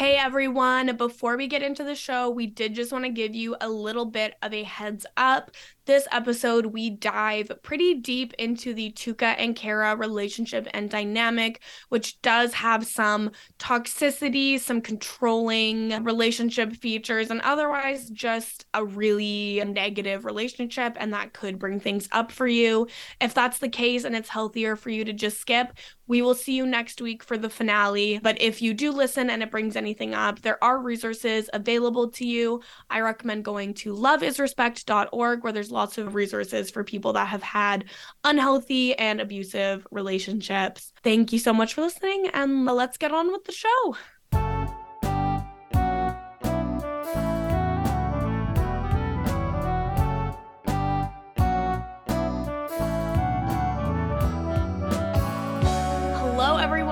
Hey everyone, before we get into the show, we did just want to give you a little bit of a heads up. This episode, we dive pretty deep into the Tuca and Kara relationship and dynamic, which does have some toxicity, some controlling relationship features, and otherwise just a really negative relationship. And that could bring things up for you. If that's the case and it's healthier for you to just skip, we will see you next week for the finale. But if you do listen and it brings anything up, there are resources available to you. I recommend going to loveisrespect.org where there's lots of resources for people that have had unhealthy and abusive relationships. Thank you so much for listening and let's get on with the show.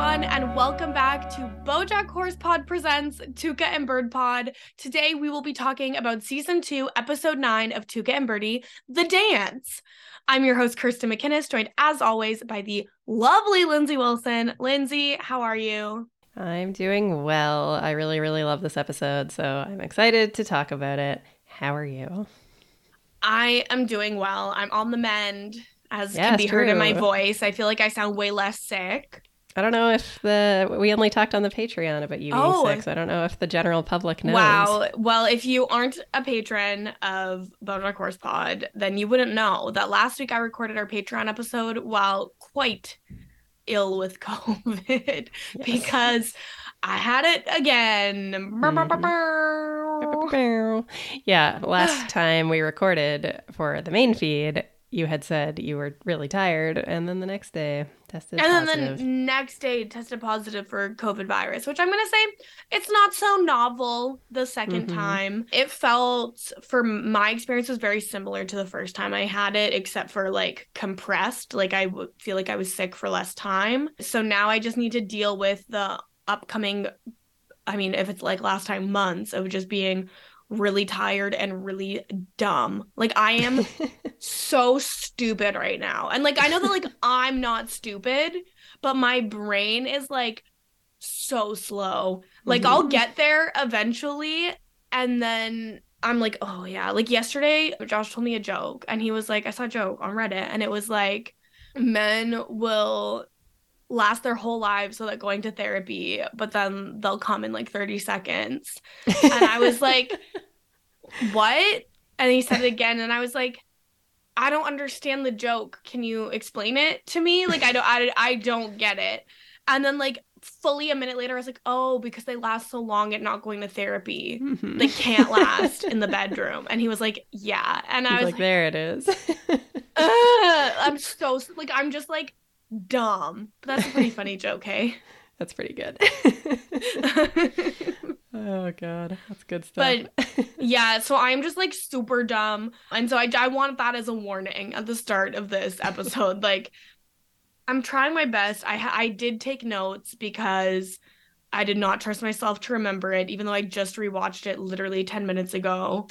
And welcome back to Bojack Horse Pod presents Tuca and Bird Pod. Today we will be talking about season two, episode nine of Tuca and Bertie, The Dance. I'm your host, Kirsten McInnes, joined as always by the lovely Lindsay Wilson. Lindsay, how are you? I'm doing well. I really, really love this episode, so I'm excited to talk about it. How are you? I am doing well. I'm on the mend, as can be heard in my voice. I feel like I sound way less sick. I don't know if the we only talked on the Patreon about you being oh. so I don't know if the general public knows. Wow. Well, if you aren't a patron of Bojack Horse Pod, then you wouldn't know that last week I recorded our Patreon episode while quite ill with COVID yes. because I had it again. Mm. Yeah, last time we recorded for the main feed, you had said you were really tired, and then the next day tested and positive. then the next day tested positive for COVID virus, which I'm gonna say it's not so novel the 2nd mm-hmm. time. It felt, for my experience, was very similar to the first time I had it, except for like compressed. Like I feel like I was sick for less time. So now I just need to deal with the upcoming. I mean, if it's like last time, months of just being really tired and really dumb. Like I am so stupid right now. And like I know that like I'm not stupid, but my brain is like so slow. Like mm-hmm. I'll get there eventually and then I'm like, "Oh yeah." Like yesterday Josh told me a joke and he was like, I saw a joke on Reddit and it was like men will last their whole lives without going to therapy, but then they'll come in like 30 seconds. and I was like, what? And he said it again, and I was like, I don't understand the joke. Can you explain it to me? Like, I don't, I, I don't get it. And then like fully a minute later, I was like, oh, because they last so long at not going to therapy, mm-hmm. they can't last in the bedroom. And he was like, yeah. And I was like, like, there it is. I'm so like, I'm just like dumb. But that's a pretty funny joke, hey? That's pretty good. oh god, that's good stuff. But yeah, so I'm just like super dumb, and so I I want that as a warning at the start of this episode. like, I'm trying my best. I I did take notes because I did not trust myself to remember it, even though I just rewatched it literally 10 minutes ago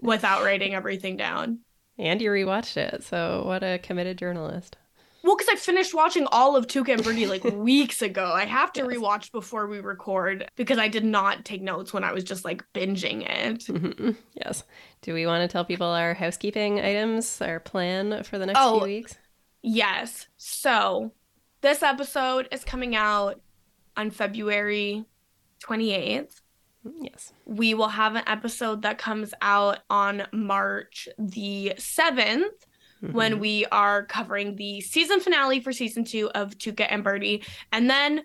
without writing everything down. And you rewatched it, so what a committed journalist. Well, because I finished watching all of Tuca and Bertie like weeks ago. I have to yes. rewatch before we record because I did not take notes when I was just like binging it. Mm-hmm. Yes. Do we want to tell people our housekeeping items, our plan for the next oh, few weeks? Yes. So this episode is coming out on February 28th. Yes. We will have an episode that comes out on March the 7th mm-hmm. when we are covering the season finale for season two of Tuca and Bertie. And then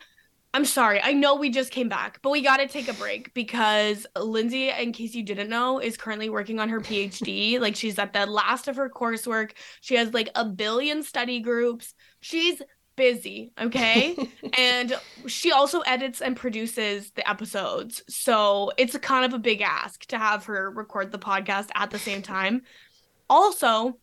I'm sorry, I know we just came back, but we got to take a break because Lindsay, in case you didn't know, is currently working on her PhD. like she's at the last of her coursework. She has like a billion study groups. She's busy, okay? and she also edits and produces the episodes. So it's kind of a big ask to have her record the podcast at the same time. Also,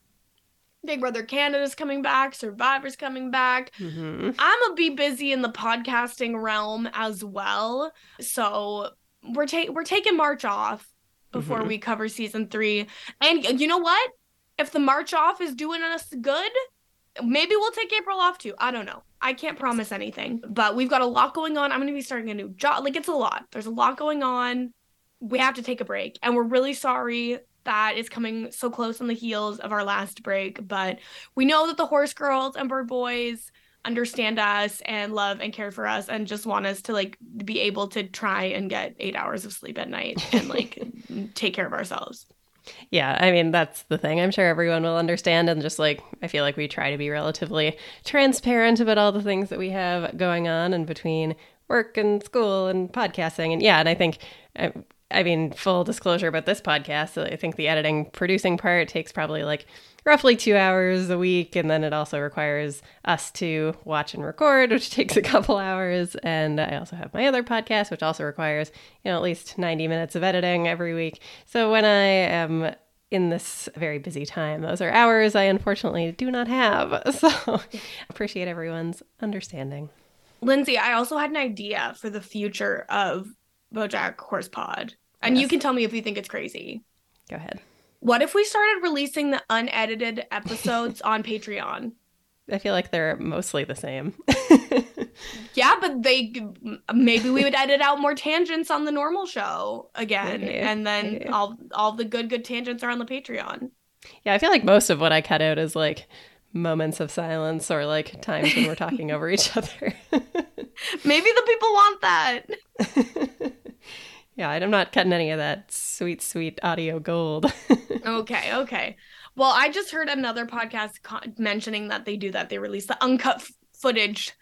Big Brother Canada's coming back, Survivor's coming back. Mm-hmm. I'm gonna be busy in the podcasting realm as well. So we're taking we're taking March off before mm-hmm. we cover season three. And you know what? If the March off is doing us good, Maybe we'll take April off too. I don't know. I can't promise anything, but we've got a lot going on. I'm going to be starting a new job. Like, it's a lot. There's a lot going on. We have to take a break, and we're really sorry that is coming so close on the heels of our last break. But we know that the horse girls and bird boys understand us and love and care for us and just want us to like be able to try and get eight hours of sleep at night and like take care of ourselves. Yeah, I mean, that's the thing. I'm sure everyone will understand. And just like, I feel like we try to be relatively transparent about all the things that we have going on in between work and school and podcasting. And yeah, and I think, I, I mean, full disclosure about this podcast, I think the editing, producing part takes probably like roughly two hours a week. And then it also requires us to watch and record, which takes a couple hours. And I also have my other podcast, which also requires, you know, at least 90 minutes of editing every week. So when I am in this very busy time, those are hours I unfortunately do not have. So appreciate everyone's understanding. Lindsay, I also had an idea for the future of Bojack Horse Pod. And yes. you can tell me if you think it's crazy. Go ahead. What if we started releasing the unedited episodes on Patreon? I feel like they're mostly the same. yeah, but they maybe we would edit out more tangents on the normal show again, maybe. and then maybe. all all the good good tangents are on the Patreon. Yeah, I feel like most of what I cut out is like moments of silence or like times when we're talking over each other. maybe the people want that. Yeah, I'm not cutting any of that sweet, sweet audio gold. okay, okay. Well, I just heard another podcast co- mentioning that they do that. They release the uncut f- footage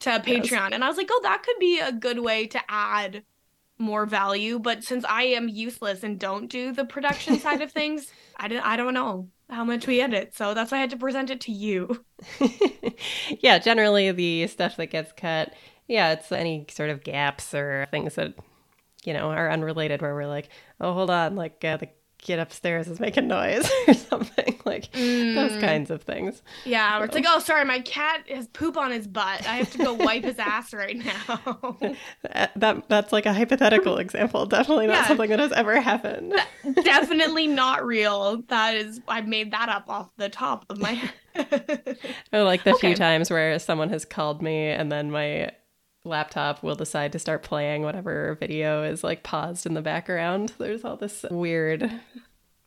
to Patreon. Yes. And I was like, oh, that could be a good way to add more value. But since I am useless and don't do the production side of things, I, didn't, I don't know how much we edit. So that's why I had to present it to you. yeah, generally the stuff that gets cut, yeah, it's any sort of gaps or things that you know, are unrelated where we're like, oh, hold on, like uh, the kid upstairs is making noise or something like mm. those kinds of things. Yeah, so. it's like, oh, sorry, my cat has poop on his butt. I have to go wipe his ass right now. that that's like a hypothetical example. Definitely not yeah. something that has ever happened. Definitely not real. That is, I made that up off the top of my head. or like the okay. few times where someone has called me and then my laptop will decide to start playing whatever video is like paused in the background. There's all this weird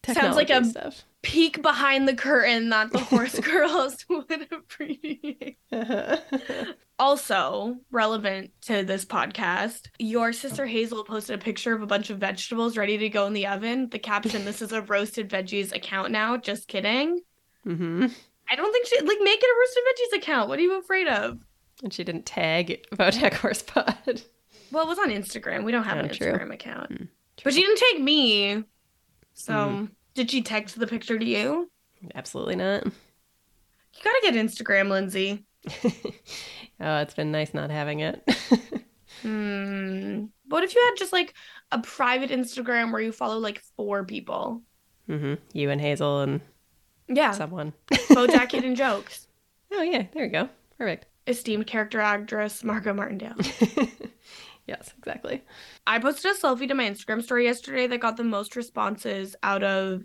Sounds like a stuff. peek behind the curtain that the horse girls would appreciate. also, relevant to this podcast, your sister Hazel posted a picture of a bunch of vegetables ready to go in the oven. The caption, This is a roasted veggies account now. Just kidding. Mm-hmm. I don't think she like make it a roasted veggies account. What are you afraid of? And she didn't tag Bojack Horsepod. Well, it was on Instagram. We don't have oh, an true. Instagram account. Mm, but she didn't tag me. So mm. did she text the picture to you? Absolutely not. You gotta get Instagram, Lindsay. oh, it's been nice not having it. hmm. What if you had just like a private Instagram where you follow like four people? Mm-hmm. You and Hazel and yeah, someone. Bojack Hidden Jokes. Oh yeah, there we go. Perfect esteemed character actress Margot Martindale. yes, exactly. I posted a selfie to my Instagram story yesterday that got the most responses out of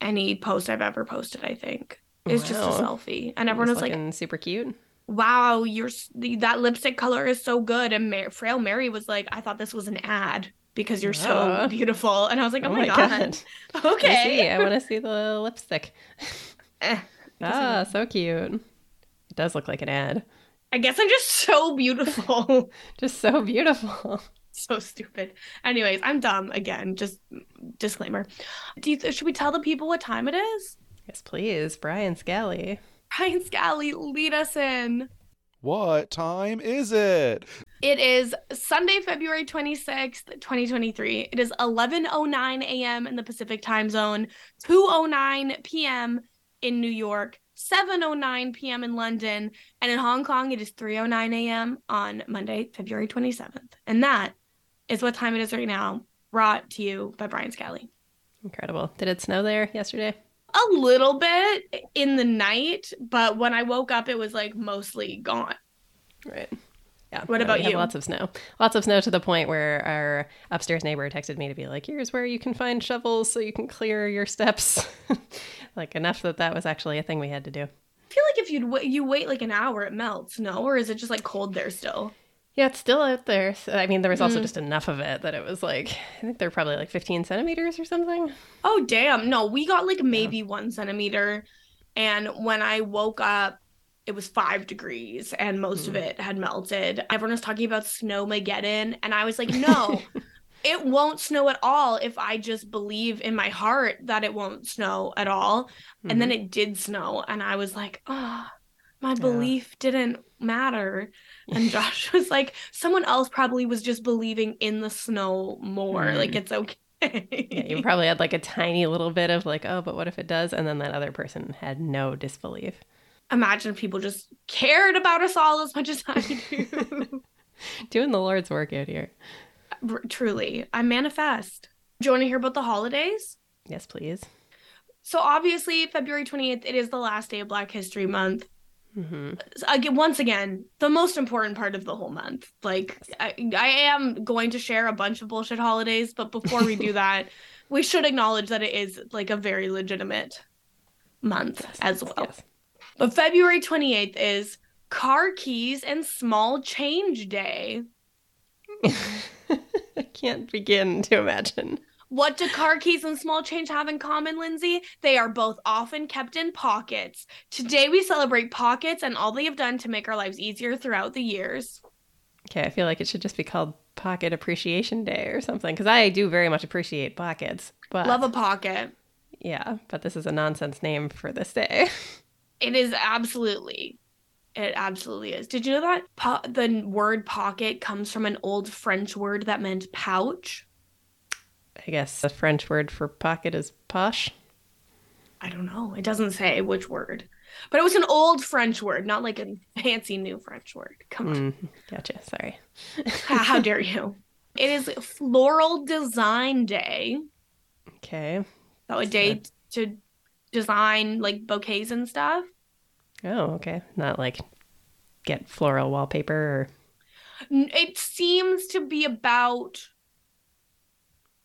any post I've ever posted, I think. It's wow. just a selfie. And everyone was like super cute. Wow, your that lipstick color is so good. And Mar- Frail Mary was like, I thought this was an ad because you're so beautiful. And I was like, oh, oh my, god. god. Okay. I, I want to see the lipstick. eh, ah, so cute. It does look like an ad. I guess I'm just so beautiful. just so beautiful. so stupid. Anyways, I'm dumb again. Just disclaimer. Do you, should we tell the people what time it is? Yes, please. Brian Scally. Brian Scally, lead us in. What time is it? It is Sunday, February 26th, 2023. It is 11:09 a.m. in the Pacific Time Zone, 2:09 p.m. in New York. 7:09 p.m. in London, and in Hong Kong it is 3:09 a.m. on Monday, February 27th. And that is what time it is right now, brought to you by Brian Scally. Incredible. Did it snow there yesterday? A little bit in the night, but when I woke up it was like mostly gone. Right. Yeah. What about you? Lots of snow. Lots of snow to the point where our upstairs neighbor texted me to be like, "Here's where you can find shovels so you can clear your steps." like enough that that was actually a thing we had to do. I feel like if you'd wait, you wait like an hour, it melts. No, or is it just like cold there still? Yeah, it's still out there. So, I mean, there was also Mm. just enough of it that it was like, I think they're probably like 15 centimeters or something. Oh damn! No, we got like maybe one centimeter, and when I woke up, it was five degrees, and most of Hmm. it had melted. Everyone was talking about snowmageddon, and I was like, no. It won't snow at all if I just believe in my heart that it won't snow at all. And then it did snow, and I was like, oh, my belief didn't matter. And Josh was like, someone else probably was just believing in the snow more. Mm. Like, it's okay. Yeah, you probably had like a tiny little bit of like, oh, but what if it does? And then that other person had no disbelief. Imagine if people just cared about us all as much as I do. Doing the Lord's work out here. R- Truly, I manifest. Do you want to hear about the holidays? Yes, please. So, obviously, February 28th, it is the last day of Black History Month. hmm again once again the most important part of the whole month like I, I am going to share a bunch of bullshit holidays but before we do that we should acknowledge that it is like a very legitimate month as well Yes. But february 28th is car keys and small change day I can't begin to imagine. what do car keys and small change have in common lindsay they are both often kept in pockets today we celebrate pockets and all they have done to make our lives easier throughout the years Okay, I feel like it should just be called Pocket Appreciation Day or something because I do very much appreciate pockets. But love a pocket yeah, but this is a nonsense name for this day. It is absolutely. It absolutely is. Did you know that po- the word pocket comes from an old French word that meant pouch? I guess the French word for pocket is poche. I don't know. It doesn't say which word. But it was an old French word, not like a fancy new French word. Come on. Mm, gotcha. Sorry. How dare you? It is Floral Design Day. Okay. So a day to design like bouquets and stuff. Oh, okay. Not like get floral wallpaper or It seems to be about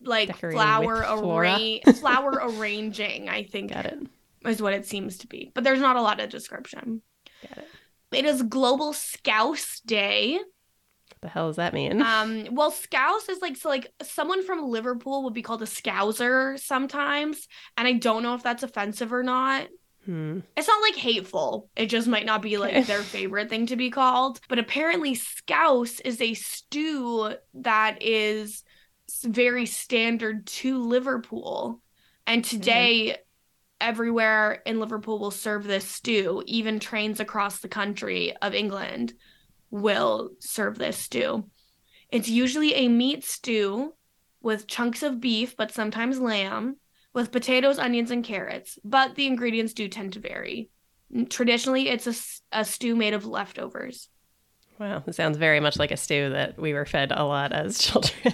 like Decorating flower with flora. arra- flower arranging, I think got it. is what it seems to be. But there's not a lot of description. Got it. It is Global Scouse Day. What the hell does that mean? Um, well, Scouse is like so like someone from Liverpool would be called a Scouser sometimes, and I don't know if that's offensive or not. Hmm. It's not like hateful. It just might not be like their favorite thing to be called. But apparently, scouse is a stew that is very standard to Liverpool. And today, everywhere in Liverpool will serve this stew. Even trains across the country of England will serve this stew. It's usually a meat stew with chunks of beef, but sometimes lamb with potatoes, onions, and carrots, but the ingredients do tend to vary. Traditionally, it's a stew made of leftovers. Wow, this sounds very much like a stew that we were fed a lot as children.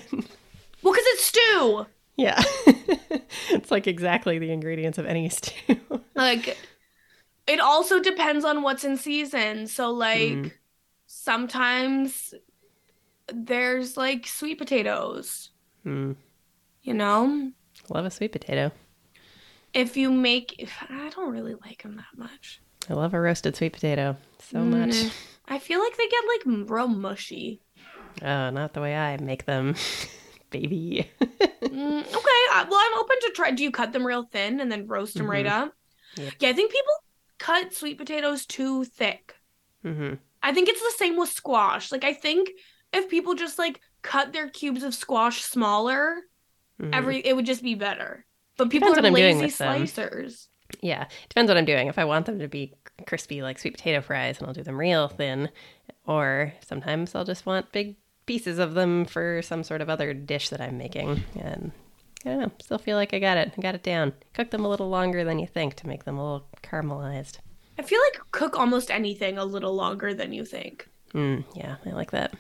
Well, because it's stew. yeah. it's like exactly the ingredients of any stew. Like, it also depends on what's in season. So, like, Mm. Sometimes there's like sweet potatoes, Hmm. you know? Love a sweet potato. If you make, if, I don't really like them that much. I love a roasted sweet potato so much. Mm, I feel like they get like real mushy. Oh, not the way I make them, baby. Mm, okay, uh, well, I'm open to try. Do you cut them real thin and then roast them right up? Yep. Yeah, I think people cut sweet potatoes too thick. hmm I think it's the same with squash. Like, I think if people just like cut their cubes of squash smaller, mm-hmm. every it would just be better. But people. Depends are what I'm doing lazy with them. slicers. Yeah, depends what I'm doing. If I want them to be crispy like sweet potato fries, and I'll do them real thin, or sometimes I'll just want big pieces of them for some sort of other dish that I'm making. And I don't know, still feel like I got it. I got it down. Cook them a little longer than you think to make them a little caramelized. I feel like cook almost anything a little longer than you think. Mm, yeah, I like that.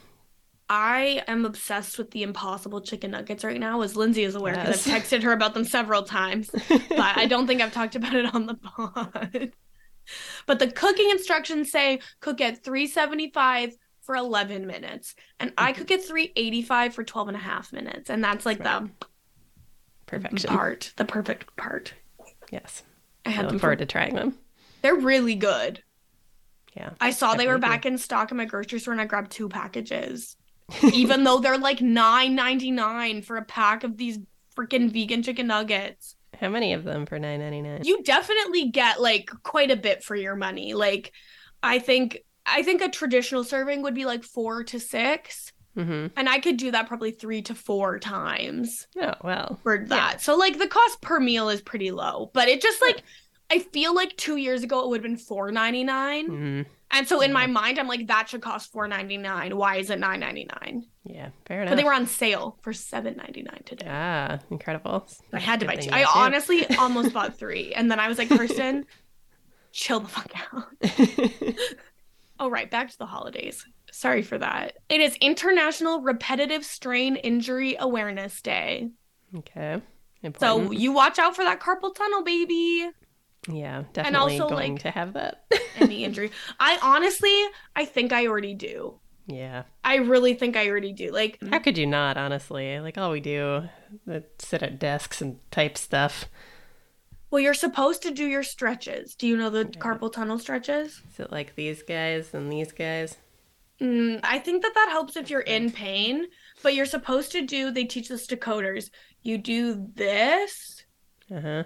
I am obsessed with the Impossible Chicken Nuggets right now, as Lindsay is aware because Yes. I've texted her about them several times. but I don't think I've talked about it on the pod. But the cooking instructions say cook at 375 for 11 minutes. And I cook at 385 for 12 and a half minutes. And that's like the Perfection. part, the perfect part. Yes. I I look for, forward to trying them. They're really good. Yeah. I saw they were back in stock in my grocery store and I grabbed two packages. Even though they're like nine ninety nine for a pack of these freaking vegan chicken nuggets. How many of them for nine ninety nine? You definitely get like quite a bit for your money. Like I think I think a traditional serving would be like four to six. Mm-hmm. And I could do that probably three to four times Oh well. for that. So like the cost per meal is pretty low. But it just like I feel like two years ago it would have been four ninety nine. Mm, And so in Yeah. my mind, I'm like, that should cost four ninety nine. Why is it nine ninety nine? yeah. Fair enough. But they were on sale for seven ninety nine today. ah incredible. I had to Good buy two. I honestly almost bought three, and then I was like, Kirsten, chill the fuck out. All right, back to the holidays. Sorry for that. It is International Repetitive Strain Injury Awareness Day. okay. So you watch out for that carpal tunnel, baby. Yeah, definitely and also, going like- to have that. Any injury. I honestly, I think I already do. yeah. I really think I already do. Like, How could you not, honestly? Like all we do is sit at desks and type stuff. well, you're supposed to do your stretches. Do you know the carpal tunnel stretches? Is it like these guys and these guys? Mm, I think that that helps if you're in pain, but you're supposed to do, they teach this to coders. You do this. Uh-huh.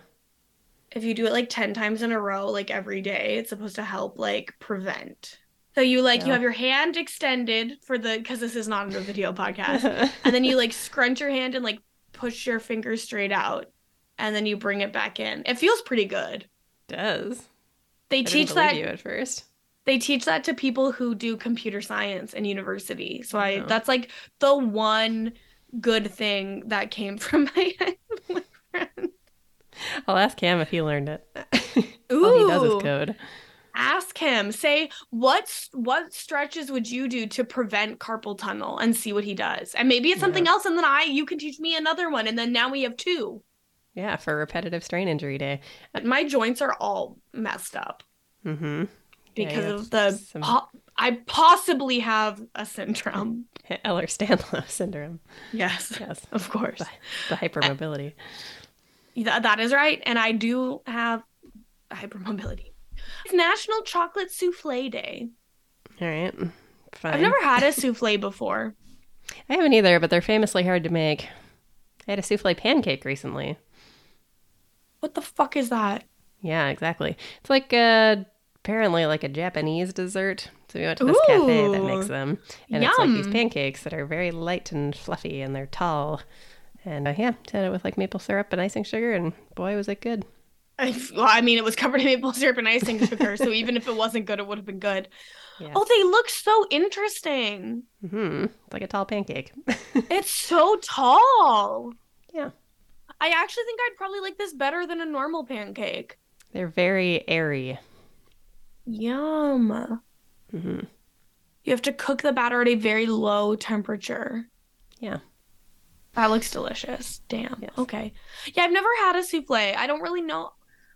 If you do it like 10 times in a row, like every day, it's supposed to help like prevent. So you like, you have your hand extended for the, because this is not a video podcast. and then you like scrunch your hand and like push your fingers straight out. And then you bring it back in. It feels pretty good. does. They I teach that you at first. they teach that to people who do computer science in university. So I Oh. that's like the one good thing that came from my, my friend. I'll ask Cam if he learned it. Ooh, All he does is code. ask him. Say what what stretches would you do to prevent carpal tunnel, and see what he does. And maybe it's something Yeah. else, and then I you can teach me another one, and then now we have two. Yeah, for repetitive strain injury day. My joints are all messed up Mm-hmm. because of the. some po- I possibly have a syndrome. Ehlers-Danlos syndrome. Yes, Yes, of course. the, the hypermobility. Th- that is right. And I do have hypermobility. It's National Chocolate Souffle Day. All right, fine. I've never had a souffle before. I haven't either, but they're famously hard to make. I had a souffle pancake recently. What the fuck is that? Yeah, exactly. It's like uh apparently like a Japanese dessert. So we went to this cafe that makes them, and it's like these pancakes that are very light and fluffy, and they're tall. And uh, yeah, had it with like maple syrup and icing sugar, and boy, was it good. I, well, I mean, it was covered in maple syrup and icing sugar, so even if it wasn't good, it would have been good. Yeah. Oh, they look so interesting. hmm It's like a tall pancake. It's so tall. Yeah. I actually think I'd probably like this better than a normal pancake. they're very airy. Yum. hmm You have to cook the batter at a very low temperature. Yeah. That looks delicious. Damn. Yes. Okay. Yeah, I've never had a souffle. I don't really know.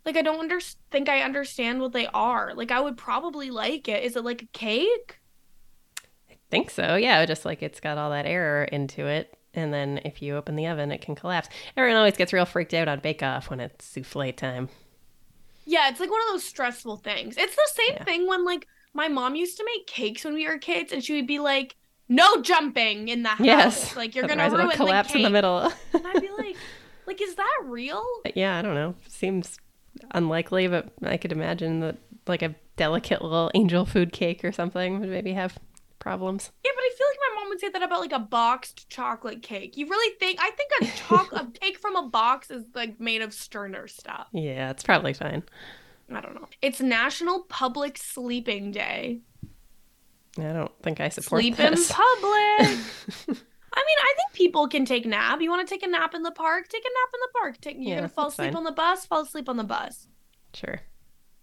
Like, I don't under- think I understand what they are. Like, I would probably like it. Is it like a cake? I think so. Yeah, just like it's got all that air into it. And then if you open the oven, it can collapse. Everyone always gets real freaked out on Bake Off when it's souffle time. Yeah, it's like one of those stressful things. It's the same Yeah. thing when, like, my mom used to make cakes when we were kids, and she would be like, no jumping in the house. Yes. Like, you're going to Otherwise ruin collapse the in the middle. and I'd be like, like, is that real? yeah, I don't know. Seems unlikely, but I could imagine that like a delicate little angel food cake or something would maybe have problems. Yeah, but I feel like my mom would say that about like a boxed chocolate cake. You really think? I think a choc a cake from a box is like made of sterner stuff. Yeah, it's probably fine. I don't know. It's National Public Sleeping Day. I don't think I support Sleep in this. public. I mean, I think people can take nap. You want to take a nap in the park? Take a nap in the park. Take, you're Yeah, gonna fall asleep fine. on the bus. Fall asleep on the bus. sure.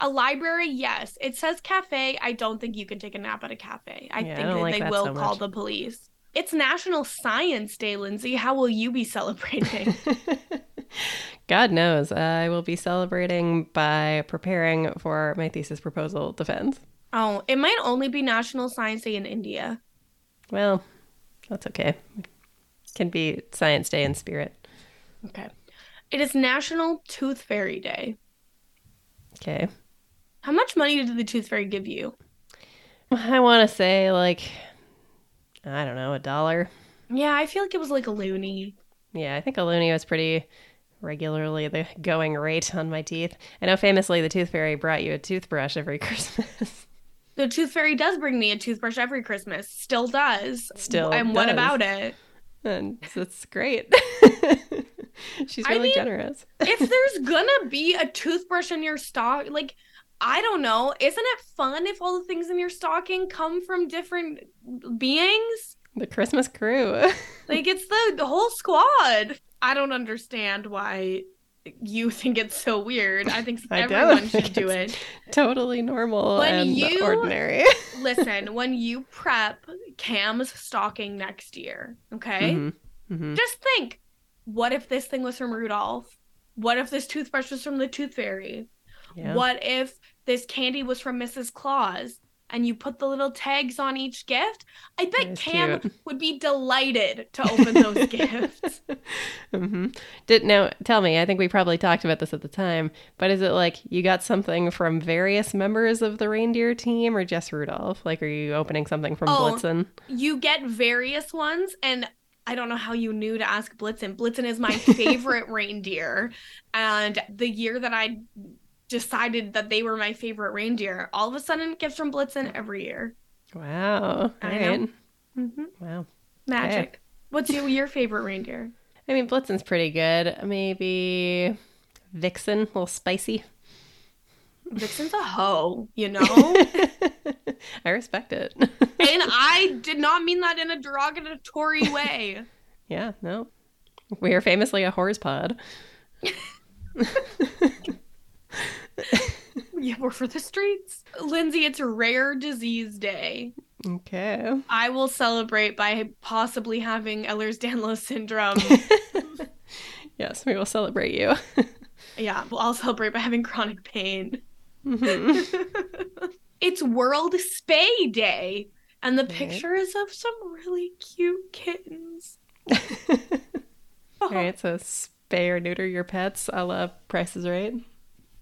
A library, yes. It says cafe. I don't think you can take a nap at a cafe. I Yeah, think don't that like they that will so call the police. It's National Science Day, Lindsay. How will you be celebrating? God knows. I will be celebrating by preparing for my thesis proposal defense. Oh, it might only be National Science Day in India. Well, that's okay. Can be Science Day in spirit. Okay. It is National Tooth Fairy Day. Okay. How much money did the Tooth Fairy give you? I want to say like I don't know, a dollar. Yeah, I feel like it was like a loonie. Yeah, I think a loonie was pretty regularly the going rate on my teeth. I know famously the tooth fairy brought you a toothbrush every Christmas. The Tooth Fairy does bring me a toothbrush every Christmas. Still does. Still And what does. about it? and it's great. She's I really mean- generous. if there's gonna be a toothbrush in your stock, like I don't know, isn't it fun if all the things in your stocking come from different beings? The Christmas crew. Like it's the, the whole squad. I don't understand why you think it's so weird. I think I everyone think should do it. totally normal When and you- ordinary. Listen, when you prep Cam's stocking next year, okay? Mhm, mhm. Just think, what if this thing was from Rudolph? What if this toothbrush was from the Tooth Fairy? Yeah. What if this candy was from Mrs. Claus and you put the little tags on each gift? I bet Cam cute. would be delighted to open those gifts. hmm Did now tell me? I think we probably talked about this at the time, but is it like you got something from various members of the reindeer team, or just Rudolph? Like, are you opening something from Oh. Blitzen? You get various ones, and I don't know how you knew to ask Blitzen. Blitzen is my favorite reindeer. And the year that I decided that they were my favorite reindeer, all of a sudden gifts from Blitzen every year. Wow! I All know. right. hmm Wow. Magic. What's your, your favorite reindeer? I mean, Blitzen's pretty good. Maybe Vixen, a little spicy. Vixen's a hoe, you know? I respect it. and I did not mean that in a derogatory way. yeah, no. We are famously a horse pod. Yeah, we're for the streets. Lindsay, it's Rare Disease Day. Okay. I will celebrate by possibly having Ehlers-Danlos syndrome. Yes, we will celebrate you. yeah, well, I'll celebrate by having chronic pain. Mhm. it's World Spay Day, and the Right. picture is of some really cute kittens. All right, so spay or neuter your pets I love prices, Right.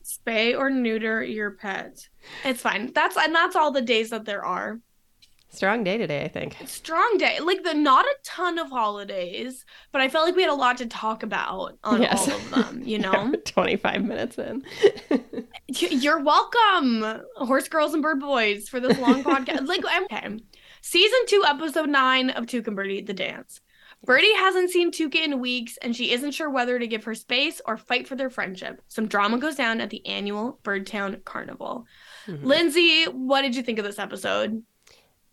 Spay or neuter your pet. It's fine. That's and that's all the days that there are. Strong day today, I think. Strong day. Like the not a ton of holidays, but I felt like we had a lot to talk about on Yes. all of them, you know? we're 25 minutes in. You're welcome, Horse Girls and Bird Boys, for this long podcast. Like, okay. Season two, episode nine of Tuca and Bertie, The Dance. Bertie hasn't seen Tuca in weeks, and she isn't sure whether to give her space or fight for their friendship. Some drama goes down at the annual Birdtown Carnival. Mhm. Lindsay, what did you think of this episode?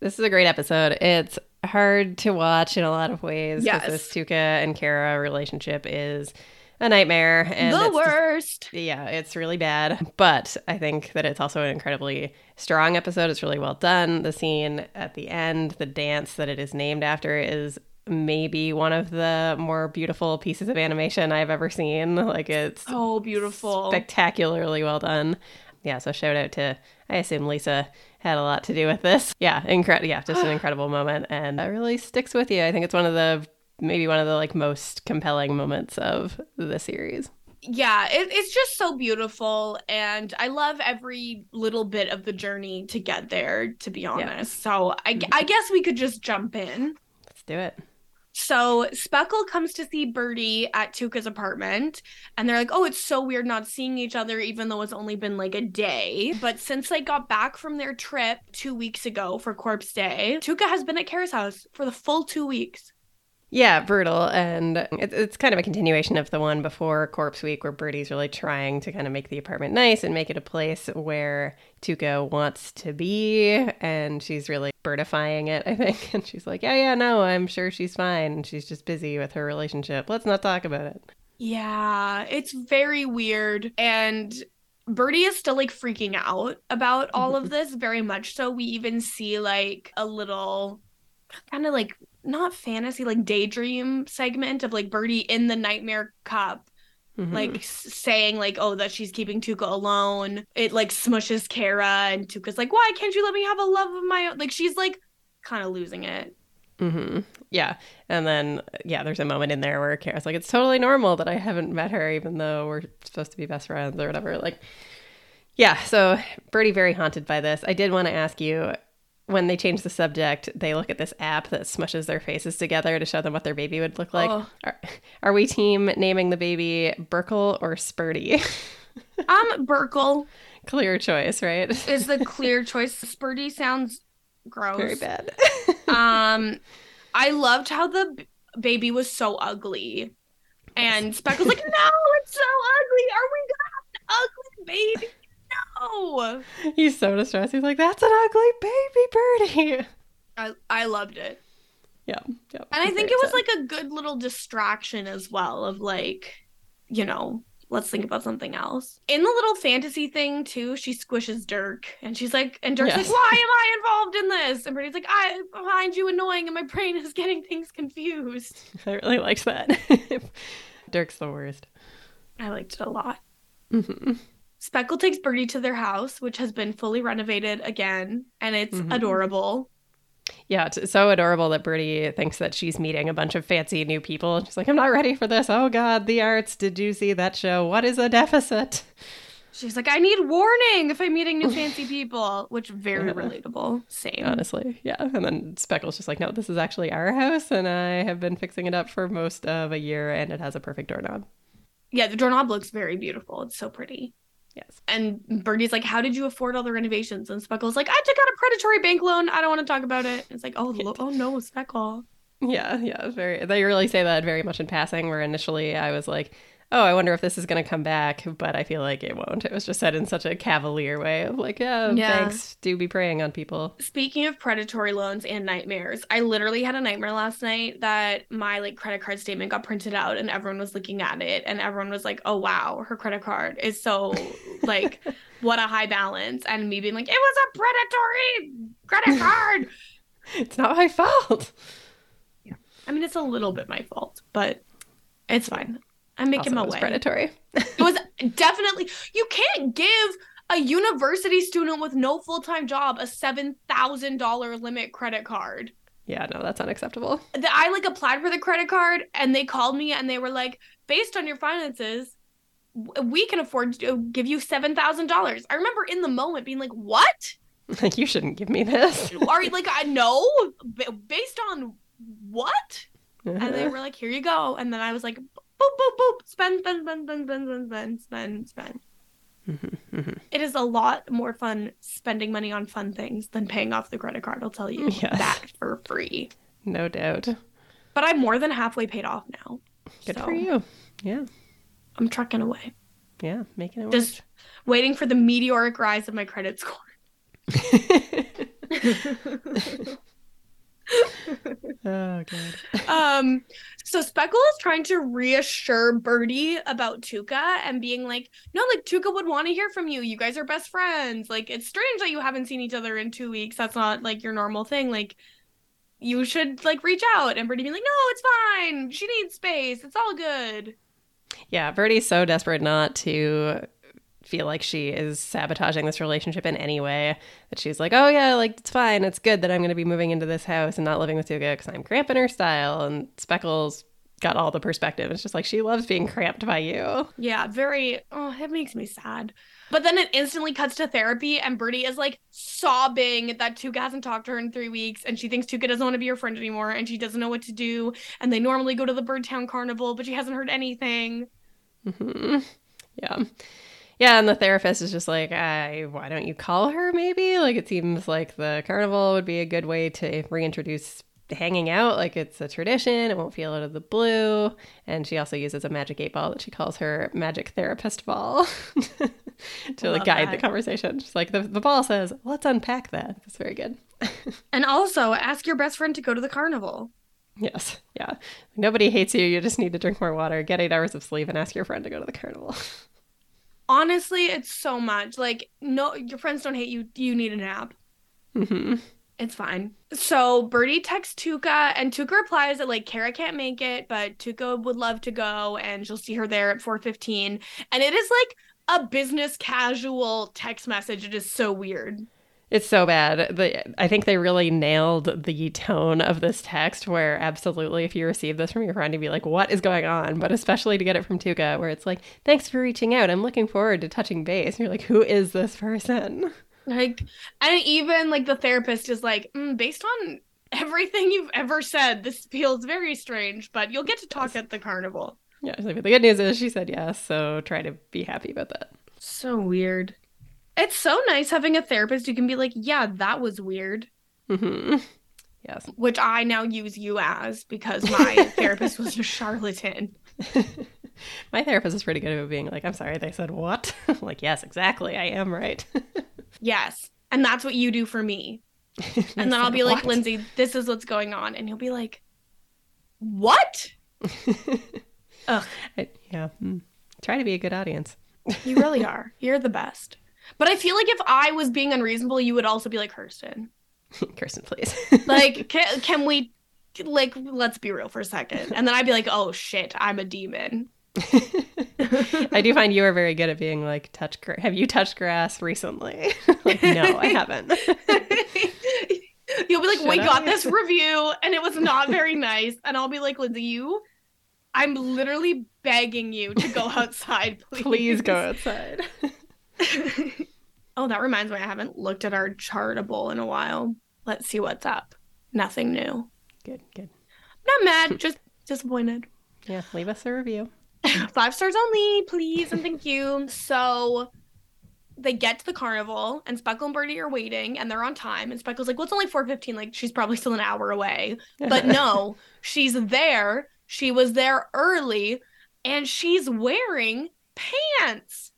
This is a great episode. It's hard to watch in a lot of ways. Yes. This Tuca and Kara relationship is a nightmare. And the it's just- worst. yeah, it's really bad. But I think that it's also an incredibly strong episode. It's really well done. The scene at the end, the dance that it is named after, is maybe one of the more beautiful pieces of animation I've ever seen. Like it's So beautiful. spectacularly well done. Yeah, so shout out to I assume Lisa had a lot to do with this. Yeah, incredible. Yeah, just an incredible moment, and it really sticks with you. I think it's one of the maybe one of the like most compelling moments of the series. yeah, it, it's just so beautiful, and I love every little bit of the journey to get there. To be honest, so I, Mm-hmm. I guess we could just jump in. Let's do it. So Speckle comes to see Bertie at Tuca's apartment, and they're like, "Oh, it's so weird not seeing each other, even though it's only been like a day." But since they got back from their trip two weeks ago for Corpse Day, Tuca has been at Kara's house for the full two weeks. Yeah, brutal. And it, it's kind of a continuation of the one before Corpse Week, where Bertie's really trying to kind of make the apartment nice and make it a place where Tuca wants to be. And she's really birdifying it, I think. And she's like, yeah, yeah, no, I'm sure she's fine. And she's just busy with her relationship. Let's not talk about it. Yeah, it's very weird. And Bertie is still like freaking out about all of this, very much so. We even see like a little kind of like not fantasy, like daydream segment of like Bertie in the nightmare cup. Mhm. Like saying like oh that she's keeping Tuca alone. It like smushes Kara and Tuca's like why can't you let me have a love of my own? Like she's like kind of losing it. Mm-hmm. Yeah. And then, yeah, there's a moment in there where Kara's like, it's totally normal that I haven't met her, even though we're supposed to be best friends or whatever. Like, Yeah, so Bertie very haunted by this. I did want to ask you when they change the subject, they look at this app that smushes their faces together to show them what their baby would look like. Oh. Are, are we team naming the baby Burkle or Spurdy? Um, Burkle Clear choice, right? is the clear choice. Spurdy sounds gross. Very bad. Um, I loved how the baby was so ugly, and Speckle's like, "No, it's so ugly. Are we gonna have an ugly baby? No." He's so distressed. He's like, "That's an ugly baby birdie." I I loved it, Yeah, yeah. and I think it was like a good little distraction as well. Of like, you know. Let's think about something else. In the little fantasy thing too, she squishes Dirk, and she's like, and Dirk's Yes. like, "Why am I involved in this?" And Bertie's like, "I find you annoying, and my brain is getting things confused." I really liked that. Dirk's the worst. I liked it a lot. hmm Speckle takes Bertie to their house, which has been fully renovated again, and it's Mhm. adorable. Yeah, it's so adorable that Bertie thinks that she's meeting a bunch of fancy new people. She's like, I'm not ready for this. Oh God, the arts. Did you see that show? What is a deficit? She's like, I need warning if I'm meeting new fancy people, which very Yeah. relatable. Same. Honestly, yeah. And then Speckle's just like, no, this is actually our house, and I have been fixing it up for most of a year, and it has a perfect doorknob. Yeah, the doorknob looks very beautiful. It's so pretty. Yes. And Bertie's like, How did you afford all the renovations? And Speckle's like, I took out a predatory bank loan. I don't want to talk about it. It's like, Oh, lo- oh no, Speckle. Yeah, yeah. Very. They really say that very much in passing. Where initially I was like, oh, I wonder if this is going to come back, but I feel like it won't. It was just said in such a cavalier way of like, yeah, Yeah. banks do be preying on people. Speaking of predatory loans and nightmares, I literally had a nightmare last night that my like credit card statement got printed out and everyone was looking at it and everyone was like, "Oh wow, her credit card is so like what a high balance." And me being like, "It was a predatory credit card." It's not my fault. Yeah. I mean, it's a little bit my fault, but it's fine. I'm making Also, my way. predatory. It was definitely you can't give a university student with no full-time job a $7,000 limit credit card. Yeah, no, that's unacceptable. I like applied for the credit card and they called me and they were like, based on your finances, we can afford to give you seven thousand dollars. I remember in the moment being like, "What? Like, you shouldn't give me this. Are you like I know based on what?" And they were like, "Here you go." And then I was like, "Boop boop boop, spend spend spend spend spend spend spend spend spend." Mhm, mhm. It is a lot more fun spending money on fun things than paying off the credit card. I'll tell you Yes. that for free. no doubt. But I'm more than halfway paid off now. Good So, for you. Yeah, I'm trucking away. yeah, making it work. just waiting for the meteoric rise of my credit score. oh god. um, so Speckle is trying to reassure Bertie about Tuca and being like, no, like Tuca would want to hear from you. You guys are best friends. Like, it's strange that you haven't seen each other in two weeks. That's not like your normal thing. Like, you should like reach out. And Bertie being like, no, it's fine. She needs space. It's all good. Yeah, Bertie's so desperate not to feel like she is sabotaging this relationship in any way that she's like, oh yeah, like it's fine. It's good that I'm going to be moving into this house and not living with Tuca because I'm cramping her style. And Speckles got all the perspective. It's just like she loves being cramped by you. Yeah, very. Oh, it makes me sad. But then it instantly cuts to therapy, and Bertie is like sobbing that Tuca hasn't talked to her in three weeks, and she thinks Tuca doesn't want to be her friend anymore, and she doesn't know what to do. And they normally go to the Birdtown Carnival, but she hasn't heard anything. hmm Yeah. Yeah, and the therapist is just like, I, why don't you call her maybe? Like, it seems like the carnival would be a good way to reintroduce hanging out. Like, it's a tradition, it won't feel out of the blue. And she also uses a magic eight ball that she calls her magic therapist ball to like guide the conversation. She's like the, the ball says, let's unpack that. That's very good. And also, ask your best friend to go to the carnival. Yes. Yeah. Nobody hates you. You just need to drink more water, get eight hours of sleep, and ask your friend to go to the carnival. Honestly, it's so much. Like, no, your friends don't hate you. You need a nap. hmm It's fine. So Bertie texts Tuca, and Tuca replies that like Kara can't make it, but Tuca would love to go, and she'll see her there at four fifteen. And it is like a business casual text message. It is so weird. It's so bad. The, I think they really nailed the tone of this text where absolutely if you receive this from your friend, you'd be like, what is going on? But especially to get it from Tuca, where it's like, thanks for reaching out. I'm looking forward to touching base. And you're like, who is this person? Like, and even like the therapist is like, mm, based on everything you've ever said, this feels very strange, but you'll get to talk at the carnival. Yeah, so the good news is she said yes, so try to be happy about that. So weird. It's so nice having a therapist who can be like, yeah, that was weird. hmm Yes. Which I now use you as because my therapist was a charlatan. my therapist is pretty good at being like, I'm sorry, they said what? like, yes, exactly. I am right. yes. And that's what you do for me. and then I'll be like, Lindsay, this is what's going on. And you'll be like, what? Ugh. I, yeah. Mm. Try to be a good audience. you really are. You're the best. But I feel like if I was being unreasonable, you would also be like, Kirsten. Kirsten, please. like, can, can we, like, let's be real for a second. And then I'd be like, oh shit, I'm a demon. I do find you are very good at being like, touch, gra- have you touched grass recently? like, no, I haven't. You'll be like, Should we I? got this review and it was not very nice. And I'll be like, Lindsay, you, I'm literally begging you to go outside, please. please go outside. oh, that reminds me, I haven't looked at our chartable in a while. Let's see what's up. Nothing new. Good, good. Not mad, just disappointed. Yeah, leave us a review. Five stars only, please, and thank you. So they get to the carnival and Speckle and Bertie are waiting and they're on time. And Speckle's like, well, it's only 4.15. Like, she's probably still an hour away. But no, she's there. She was there early and she's wearing pants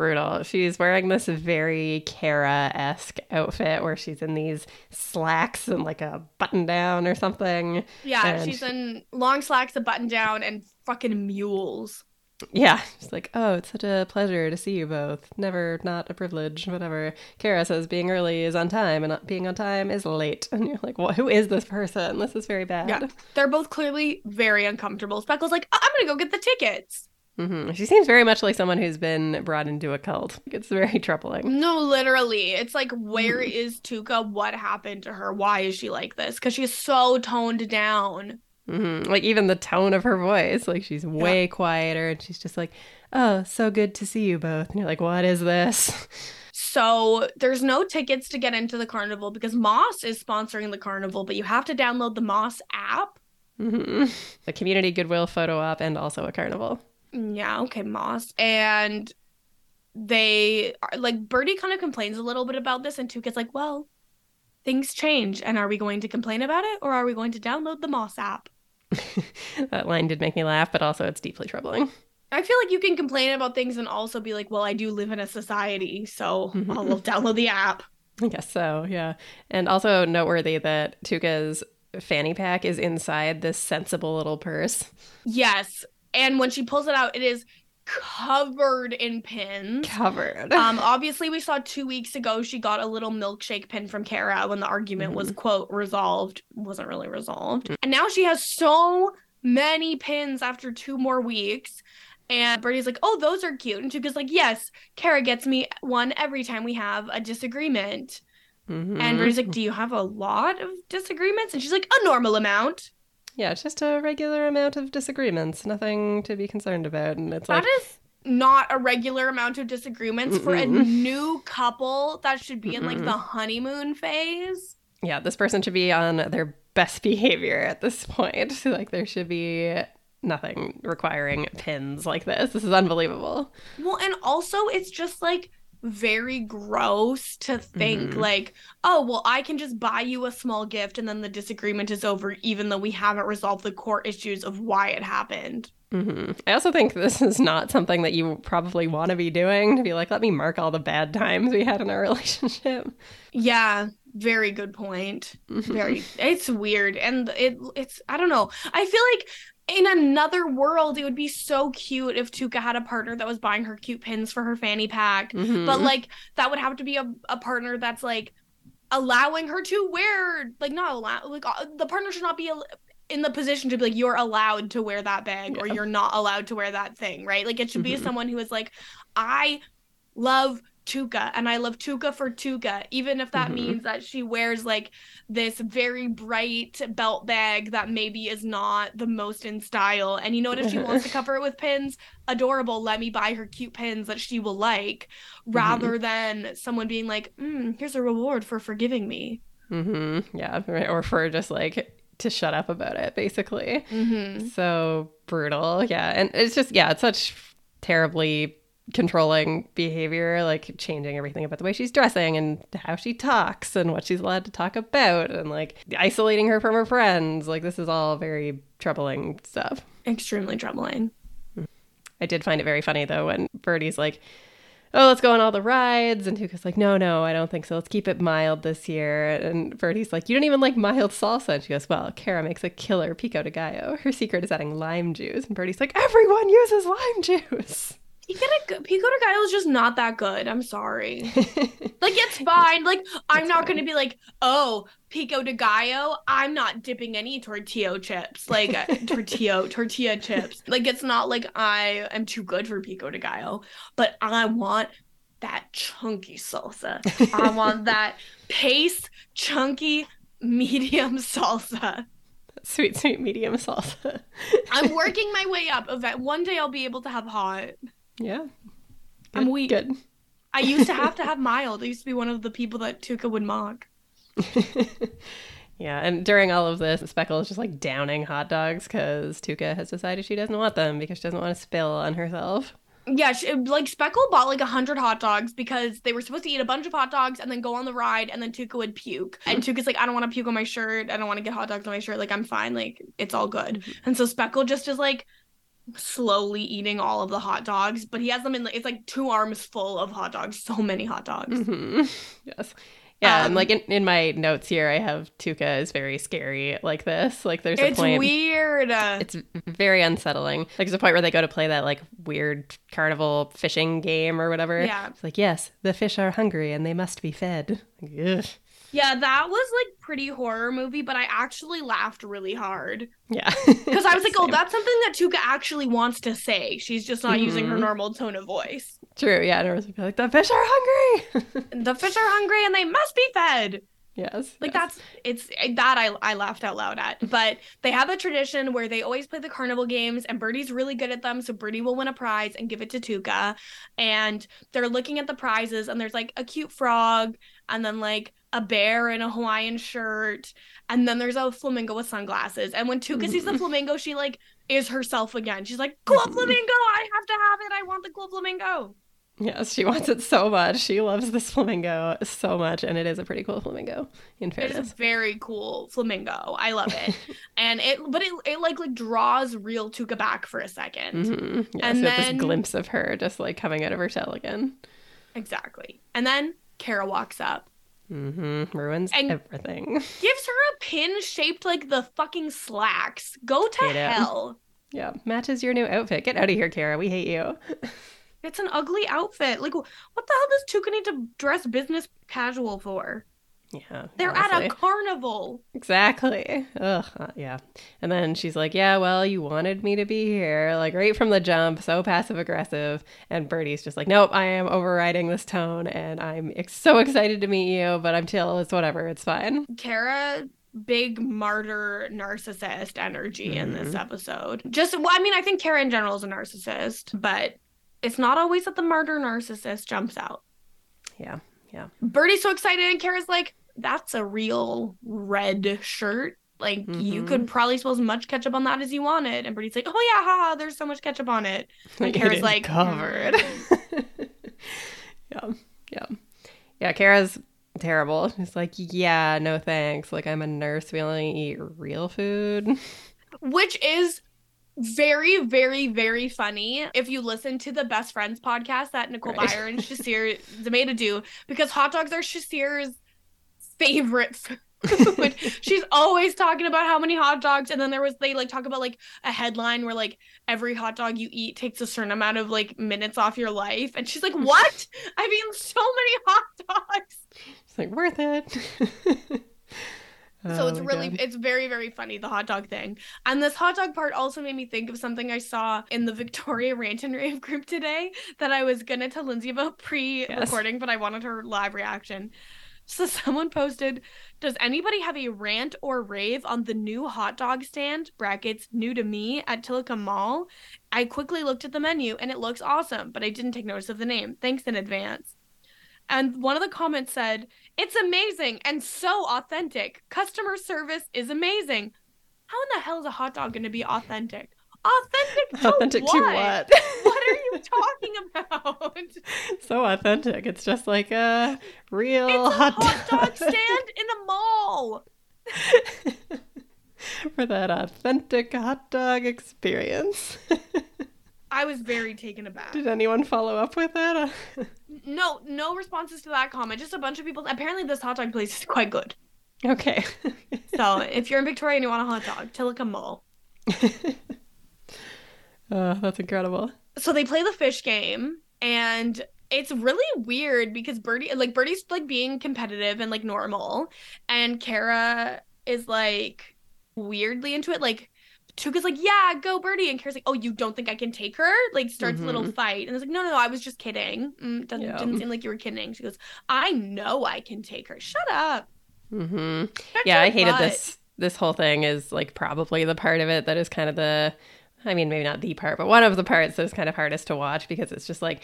brutal. She's wearing this very Kara esque outfit where she's in these slacks and like a button down or something. Yeah, she's in long slacks, a button down, and fucking mules. Yeah, she's like, oh, it's such a pleasure to see you both. Never not a privilege, whatever. Kara says being early is on time and not being on time is late. And you're like, well, who is this person? This is very bad. Yeah, they're both clearly very uncomfortable. Speckle's like, I'm going to go get the tickets. Mm-hmm. She seems very much like someone who's been brought into a cult. It's very troubling. No, literally. It's like, where mm. is Tuca? What happened to her? Why is she like this? Because she's so toned down. Mm-hmm. Like, even the tone of her voice. Like, she's way yeah. quieter and she's just like, oh, so good to see you both. And you're like, what is this? So there's no tickets to get into the carnival because Moss is sponsoring the carnival, but you have to download the Moss app. Mm-hmm. A community goodwill photo op and also a carnival. Yeah, okay, Moss. And they are like Bertie kind of complains a little bit about this, and Tuca's like, well, things change. And are we going to complain about it or are we going to download the Moss app? that line did make me laugh, but also it's deeply troubling. I feel like you can complain about things and also be like, well, I do live in a society, so mm-hmm. I'll download the app. I guess so, yeah. And also noteworthy that Tuca's fanny pack is inside this sensible little purse. Yes and when she pulls it out, it is covered in pins. Covered. Um, obviously, we saw two weeks ago she got a little milkshake pin from Kara when the argument mm-hmm. was quote resolved. wasn't really resolved, mm-hmm. and now she has so many pins after two more weeks. And Bertie's like, "Oh, those are cute," and Tuca's like, "Yes, Kara gets me one every time we have a disagreement." Mm-hmm. And Bertie's like, "Do you have a lot of disagreements?" And she's like, "A normal amount." Yeah, just a regular amount of disagreements, nothing to be concerned about. And it's that like is not a regular amount of disagreements Mm-mm. for a new couple that should be in like the honeymoon phase. Yeah, this person should be on their best behavior at this point. Like there should be nothing requiring pins like this. This is unbelievable. Well, and also it's just like very gross to think mm-hmm. like, oh, well, I can just buy you a small gift and then the disagreement is over, even though we haven't resolved the core issues of why it happened. Mm-hmm. I also think this is not something that you probably want to be doing to be like, let me mark all the bad times we had in our relationship. Yeah, very good point. Mm-hmm. Very, it's weird, and it it's I don't know. I feel like in another world, it would be so cute if Tuca had a partner that was buying her cute pins for her fanny pack. Mm-hmm. But like that would have to be a, a partner that's like allowing her to wear like not allow like uh, the partner should not be in the position to be like you're allowed to wear that bag yeah. or you're not allowed to wear that thing, right? Like it should be mm-hmm. someone who is like I love Tuca and I love Tuca for Tuca, even if that Mhm. means that she wears like this very bright belt bag that maybe is not the most in style. And you know what? If she wants to cover it with pins, adorable, let me buy her cute pins that she will like, rather than someone being like, mm, here's a reward for forgiving me. Mm-hmm. Yeah. Or for just like to shut up about it, basically. Mm-hmm. So brutal. Yeah. And it's just, yeah, it's such terribly controlling behavior, like changing everything about the way she's dressing and how she talks and what she's allowed to talk about and like isolating her from her friends. Like, this is all very troubling stuff. Extremely troubling. I did find it very funny though when Bertie's like, "Oh, let's go on all the rides," and Tuca's like, "No, no, I don't think so. Let's keep it mild this year." And Bertie's like, "You don't even like mild salsa," and she goes, "Well, Kara makes a killer pico de gallo. Her secret is adding lime juice." And Bertie's like, "Everyone uses lime juice." Pico de, Gallo is just not that good. I'm sorry. Like it's fine. Like I'm It's not gonna be like, oh, pico de gallo. I'm not dipping any tortilla chips, like uh, tortilla tortilla chips. Like it's not like I am too good for pico de gallo, but I want that chunky salsa. I want that paste chunky medium salsa. sweet, sweet medium salsa. I'm working my way up. One day I'll be able to have hot. Yeah. I'm weak. Good. I used to have to have mild. I used to be one of the people that Tuca would mock. yeah, and during all of this, Speckle is just like downing hot dogs because Tuca has decided she doesn't want them because she doesn't want to spill on herself. Yeah, she, like Speckle bought like a hundred hot dogs because they were supposed to eat a bunch of hot dogs and then go on the ride, and then Tuca would puke. And Tuca's like, I don't want to puke on my shirt. I don't want to get hot dogs on my shirt. Like I'm fine. Like it's all good. Mm-hmm. And so Speckle just is like slowly eating all of the hot dogs, but he has them in like it's like two arms full of hot dogs. So many hot dogs. hmm Yes. Yeah, and Um, like in, in my notes here, I have Tuca is very scary like this. Like there's a It's point. weird. It's very unsettling. Like there's a point where they go to play that like weird carnival fishing game or whatever. Yeah. It's like, yes, the fish are hungry and they must be fed. Ugh. Yeah, that was like pretty horror movie, but I actually laughed really hard. Yeah. Because I was like, oh, that's something that Tuca actually wants to say. She's just not using her Mhm. normal tone of voice. True. Yeah. And I was like, the fish are hungry. The fish are hungry and they must be fed. yes. Like yes. that's it's that I I laughed out loud at. But they have a tradition where they always play the carnival games and Bertie's really good at them, so Bertie will win a prize and give it to Tuca. And they're looking at the prizes and there's like a cute frog and then like a bear in a Hawaiian shirt and then there's a flamingo with sunglasses. And when Tuca sees the Mhm. flamingo, she like is herself again. She's like, "Cool Mhm. flamingo, I have to have it. I want the cool flamingo." Yes, she wants it so much. She loves this flamingo so much, and it is a pretty cool flamingo. In It's a very cool flamingo. I love it. and it but it, it like like draws real Tuca back for a 2nd Mm-hmm. And then- this glimpse of her just like coming out of her shell again. Exactly. And then Kara walks up, Mm-hmm. Ruins And- everything. gives her a pin shaped like the fucking slacks. Go to Hate it. hell. Yeah, matches your new outfit. Get out of here, Kara. We hate you. It's an ugly outfit. Like, what the hell does Tuca need to dress business casual for? Yeah, They're at a carnival. Exactly. Ugh, uh, yeah. And then she's like, "Yeah, well, you wanted me to be here." Like right from the jump, so passive aggressive. And Bertie's just like, "Nope, I am overriding this tone, and I'm ex- so excited to meet you, but I'm chill. It's whatever. It's fine." Kara, big martyr narcissist energy in this Mhm. episode. Just, well, I mean, I think Kara in general is a narcissist, but it's not always that the martyr narcissist jumps out. Yeah, yeah. Bertie's so excited, and Kara's like, that's a real red shirt. Like, you Mhm. could probably spill as much ketchup on that as you wanted. And Bertie's like, oh, yeah, haha, there's so much ketchup on it. And Kara's like, covered. yeah, yeah, yeah. Kara's terrible. She's like, "Yeah, no thanks. Like I'm a nurse. We only eat real food." which is very, very, very funny if you listen to the Best Friends podcast that Nicole Right. Byer and Sasheer Zamata do, because hot dogs are Sasheer's favorite food. She's always talking about how many hot dogs, and then there was they like talk about like a headline where like every hot dog you eat takes a certain amount of like minutes off your life, and she's like, "What? I've eaten so many hot dogs." It's like worth it. So Oh it's really, God. it's very, very funny, the hot dog thing. And this hot dog part also made me think of something I saw in the Victoria Rant and Rave group today that I was going to tell Lindsay about pre recording, but I wanted her live reaction. So someone posted, Does anybody have a rant or rave on the new hot dog stand, brackets, new to me, at Tillicum Mall? I quickly looked at the menu and it looks awesome, but I didn't take notice of the name. Thanks in advance. And one of the comments said, It's amazing and so authentic. Customer service is amazing. How in the hell is a hot dog going to be authentic? Authentic to authentic what? to what? what are you talking about? so authentic. It's just like a real a hot, hot dog stand in a mall. for that authentic hot dog experience. I was very taken aback. Did anyone follow up with that? No, no responses to that comment. Just a bunch of people. Apparently, this hot dog place is quite good. okay. So, if you're in Victoria and you want a hot dog, Tillicum Mall. Oh, that's incredible. so they play the fish game and it's really weird because Bertie like Bertie's like being competitive and like normal and Kara is like weirdly into it. Like Tuca's like yeah go Bertie. And Kara's like oh you don't think I can take her? Like starts a little fight. And it's like no no no I was just kidding. Mm, doesn't, Yeah. didn't seem like you were kidding. She goes I know I can take her. Shut up. Hmm Shut Yeah, I hated butt. this. This whole thing is like probably the part of it that is kind of the, I mean, maybe not the part, but one of the parts that is kind of hardest to watch because it's just like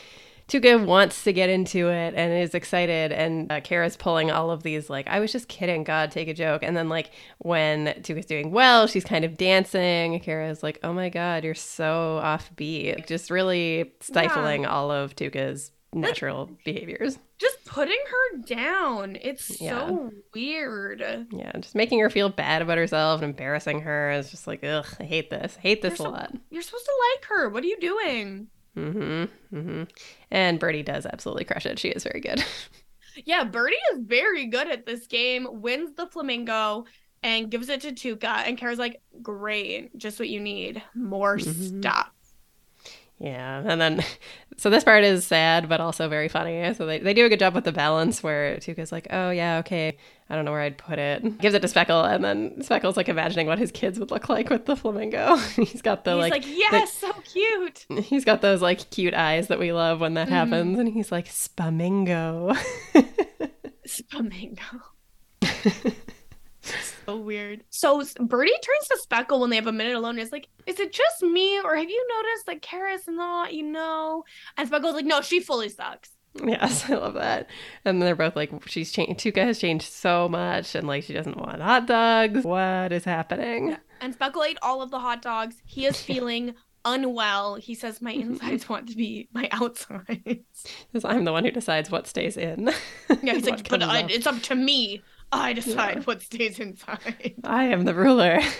Tuca wants to get into it and is excited, and uh, Kara's pulling all of these like, I was just kidding, God, take a joke, and then like when Tuca's doing well, she's kind of dancing. Kara's like, Oh my God, you're so offbeat, like, just really stifling all of Tuca's natural behaviors. just putting her down it's Yeah. so weird Yeah, just making her feel bad about herself and embarrassing her is just like, ugh, I hate this. I hate this You're a so- lot. you're supposed to like her what are you doing Mm-hmm. Mm-hmm. And Bertie does absolutely crush it. She is very good. Yeah, Bertie is very good at this game, wins the flamingo and gives it to Tuca. And Kara's like, great, just what you need. More Mhm. stuff. Yeah. And then, so this part is sad, but also very funny. So they, they do a good job with the balance where Tuca's like, oh, yeah, okay. I don't know where I'd put it. Gives it to Speckle. And then Speckle's like imagining what his kids would look like with the flamingo. He's got the He's like, like, yes, so cute. he's got those like cute eyes that we love when that Mhm. happens. And he's like, Spamingo. Flamingo. so weird. So Bertie turns to Speckle when they have a minute alone. And is like, is it just me, or have you noticed that Kara's not, you know? And Speckle's like, no, she fully sucks. Yes, I love that. And they're both like, she's changed. Tuca has changed so much, and like she doesn't want hot dogs. What is happening? And Speckle ate all of the hot dogs. He is feeling unwell. He says, My insides want to be my outsides. Because I'm the one who decides what stays in. Yeah, he's like, But I, it's up to me. I decide Yeah. what stays inside. I am the ruler.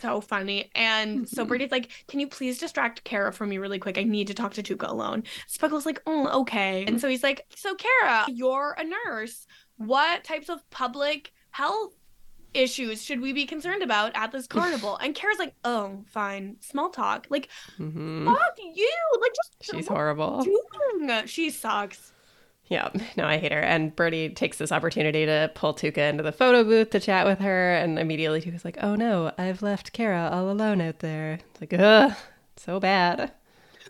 So funny. And so Mhm. Bertie's like, Can you please distract Kara from me really quick? I need to talk to Tuca alone. Speckle's like, Oh, okay. And so he's like, So, Kara, you're a nurse. What types of public health issues should we be concerned about at this carnival? And Kara's like, Oh, fine. Small talk. Like, hmm fuck you. Like, just She's horrible. doing? She sucks. Yeah, no, I hate her. And Bertie takes this opportunity to pull Tuca into the photo booth to chat with her, and immediately Tuca's like, "Oh no, I've left Kara all alone out there." It's like, ugh, so bad.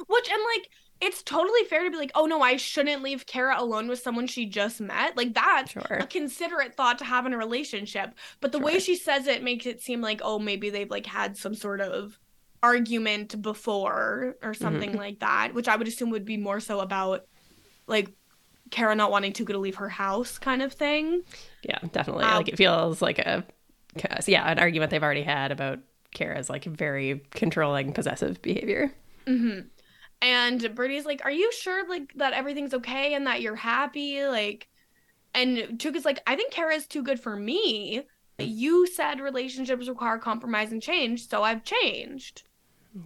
Which and like it's totally fair to be like, oh no, I shouldn't leave Kara alone with someone she just met. Like that's Sure. a considerate thought to have in a relationship. But the way she says it makes it seem like, oh, maybe they've like had some sort of argument before or something Mm-hmm. like that, which I would assume would be more so about like Kara not wanting Tuca to leave her house kind of thing. Yeah, definitely. Um, like it feels like a yeah, an argument they've already had about Kara's like very controlling, possessive behavior. hmm And Bertie's like, "Are you sure like that everything's okay and that you're happy?" Like, and Tuca's like, "I think Kara's too good for me. You said relationships require compromise and change, so I've changed."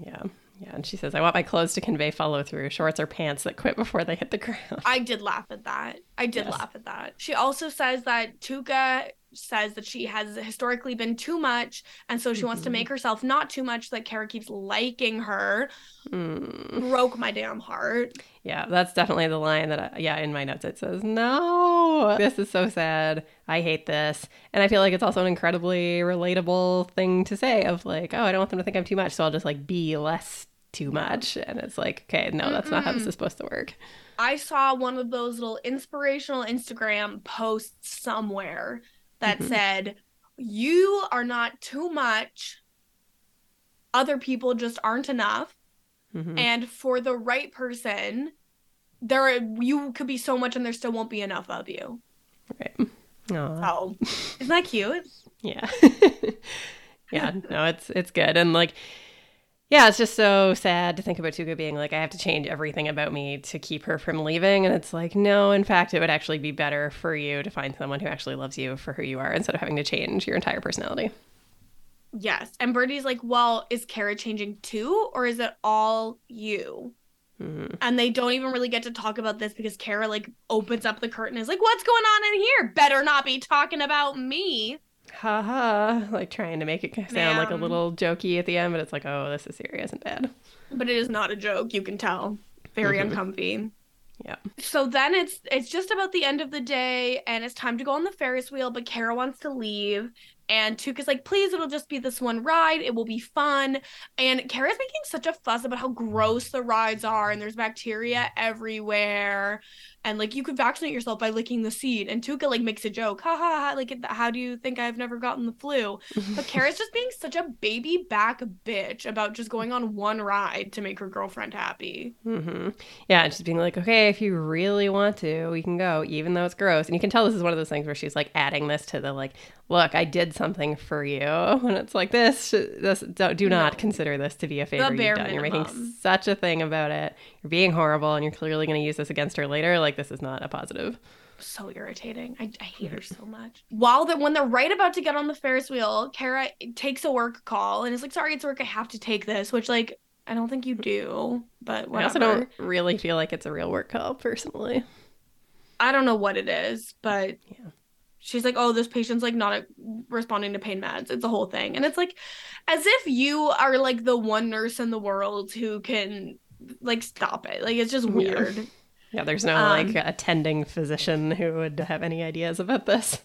Yeah, yeah. And she says, "I want my clothes to convey follow through. Shorts or pants that quit before they hit the ground." I did laugh at that. I did Yes. laugh at that. She also says that Tuca says that she has historically been too much, and so she mm-hmm. wants to make herself not too much. That Kara keeps liking her. Mm. Broke my damn heart. Yeah, that's definitely the line that, I, yeah, in my notes it says, no, this is so sad. I hate this. And I feel like it's also an incredibly relatable thing to say of like, oh, I don't want them to think I'm too much. So I'll just like be less too much. And it's like, okay, no, that's Mm-mm. not how this is supposed to work. I saw one of those little inspirational Instagram posts somewhere that mm-hmm. said, You are not too much. Other people just aren't enough. Mm-hmm. And for the right person, there you could be so much and there still won't be enough of you. Right. Oh. Isn't that cute? Yeah. yeah, no, it's it's good. And like yeah, it's just so sad to think about Tuca being like, I have to change everything about me to keep her from leaving. And it's like, no, in fact, it would actually be better for you to find someone who actually loves you for who you are instead of having to change your entire personality. Yes. And Bertie's like, well, is Kara changing too, or is it all you? Mm-hmm. And they don't even really get to talk about this because Kara like opens up the curtain and is like, what's going on in here? Better not be talking about me haha, like trying to make it sound Ma'am. like a little jokey at the end, but it's like, oh, this is serious and bad. But it is not a joke, you can tell. Very mm-hmm. uncomfy. Yeah. So then it's it's just about the end of the day and it's time to go on the Ferris wheel, but Kara wants to leave and Tuca's like, please, it'll just be this one ride. It will be fun. And Kara's making such a fuss about how gross the rides are and there's bacteria everywhere. And like you could vaccinate yourself by licking the seat. And Tuca like makes a joke, ha ha ha. Like, how do you think I've never gotten the flu? But Kara's just being such a baby back bitch about just going on one ride to make her girlfriend happy. Mm-hmm. Yeah, and she's being like, okay, if you really want to, we can go, even though it's gross. And you can tell this is one of those things where she's like adding this to the like, look, I did something for you. when it's like this, this do, do not no. consider this to be a favor you've done. You're making such a thing about it. You're being horrible and you're clearly going to use this against her later. Like this is not a positive. So irritating. I, I hate her so much. While that when they're right about to get on the Ferris wheel, Kara takes a work call and is like, sorry, it's work. I have to take this, which like I don't think you do, but whatever. I also don't really feel like it's a real work call personally. I don't know what it is, but yeah she's like, oh, this patient's like not responding to pain meds. It's a whole thing. And it's like, as if you are like the one nurse in the world who can like stop it. Like, it's just weird. Yeah, yeah there's no um, like attending physician who would have any ideas about this.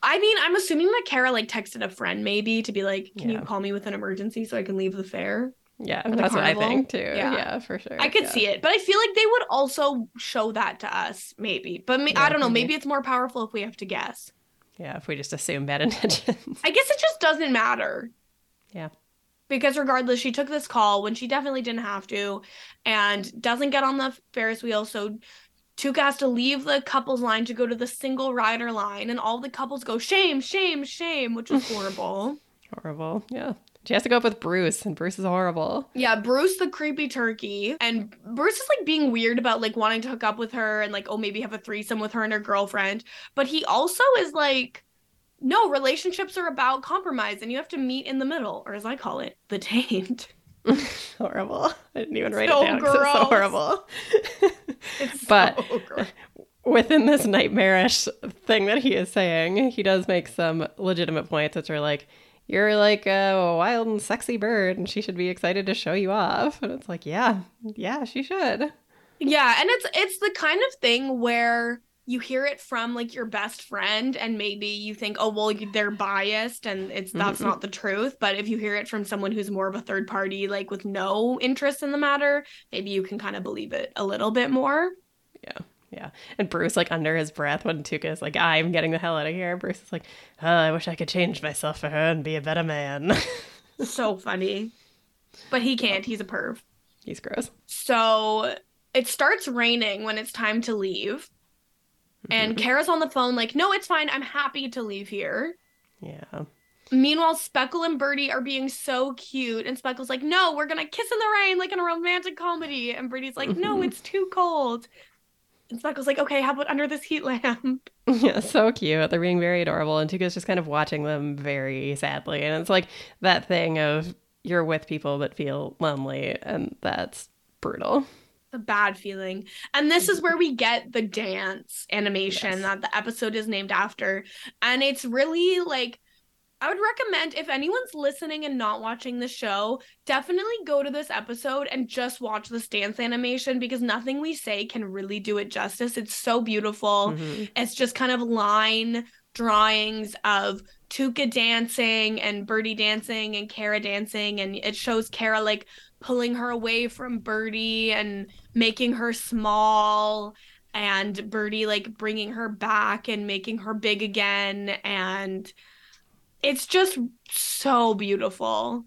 I mean, I'm assuming that Kara like texted a friend maybe to be like, can yeah. you call me with an emergency so I can leave the fair? Yeah, that's carnival. what I think too. Yeah, yeah for sure. I could yeah. see it, but I feel like they would also show that to us, maybe. But yeah, I don't know. Maybe. maybe it's more powerful if we have to guess. Yeah, if we just assume bad intentions. I guess it just doesn't matter. Yeah. Because regardless, she took this call when she definitely didn't have to, and doesn't get on the Ferris wheel. So Tuca has to leave the couples line to go to the single rider line, and all the couples go shame, shame, shame, which is horrible. horrible. Yeah. She has to go up with Bruce, and Bruce is horrible. Yeah, Bruce the creepy turkey. And Bruce is like being weird about like wanting to hook up with her and like, oh, maybe have a threesome with her and her girlfriend. But he also is like, no, relationships are about compromise and you have to meet in the middle, or as I call it, the taint. horrible. I didn't even write so it down because it's so horrible. it's but so within this nightmarish thing that he is saying, he does make some legitimate points, which are like, you're like a wild and sexy bird and she should be excited to show you off. And it's like yeah yeah she should. Yeah and it's it's the kind of thing where you hear it from like your best friend and maybe you think oh well they're biased and it's that's mm-hmm. not the truth. But if you hear it from someone who's more of a third party like with no interest in the matter maybe you can kind of believe it a little bit more. Yeah yeah. And Bruce, like, under his breath when Tuca is like, I'm getting the hell out of here. Bruce is like, oh, I wish I could change myself for her and be a better man. so funny. But he can't. He's a perv. He's gross. So it starts raining when it's time to leave. And mm-hmm. Kara's on the phone, like, no, it's fine. I'm happy to leave here. Yeah. Meanwhile, Speckle and Bertie are being so cute, and Speckle's like, "No, we're gonna kiss in the rain like in a romantic comedy." And Bertie's like, "No, it's too cold." And Speckle's like, okay, how about under this heat lamp? Yeah, so cute. They're being very adorable. And Tuca's just kind of watching them very sadly. And it's like that thing of you're with people but feel lonely. And that's brutal. the bad feeling. And this is where we get the dance animation Yes. that the episode is named after. And it's really like I would recommend if anyone's listening and not watching the show, definitely go to this episode and just watch this dance animation because nothing we say can really do it justice. It's so beautiful. Mhm. It's just kind of line drawings of Tuca dancing and Bertie dancing and Kara dancing. And it shows Kara like pulling her away from Bertie and making her small. And Bertie like bringing her back and making her big again. And it's just so beautiful.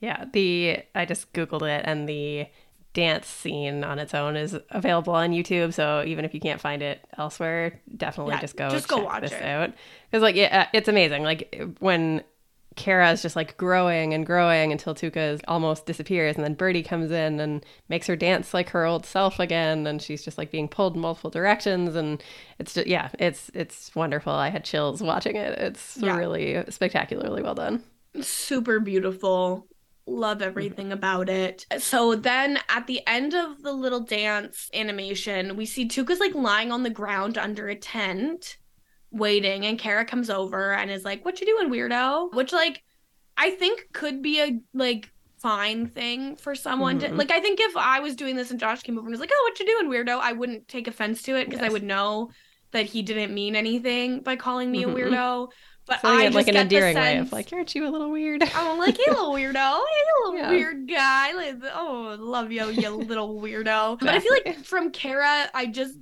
Yeah, the I just googled it and the dance scene on its own is available on YouTube. So even if you can't find it elsewhere, definitely Yeah, just go just go watch this it. out because like yeah, uh, it's amazing. Like when Kara is just like growing and growing until Tuca almost disappears, and then Bertie comes in and makes her dance like her old self again, and she's just like being pulled in multiple directions, and it's just yeah, it's it's wonderful. I had chills watching it. It's Yeah. really spectacularly well done. super beautiful. Love everything about it. So then at the end of the little dance animation, we see Tuca's like lying on the ground under a tent waiting and Kara comes over and is like, "What you doing, weirdo?" Which like I think could be a like fine thing for someone to Mhm. like I think if I was doing this and Josh came over and was like, "Oh, what you doing, weirdo?" I wouldn't take offense to it because I would know that he didn't mean anything by calling me Mhm. a weirdo. But Saying I just like an endearing way of sense- like, aren't you a little weird? I'm like, hey, little weirdo. Hey, little Yeah. weird guy. Like, oh, love you, you little weirdo. But I feel like from Kara, I just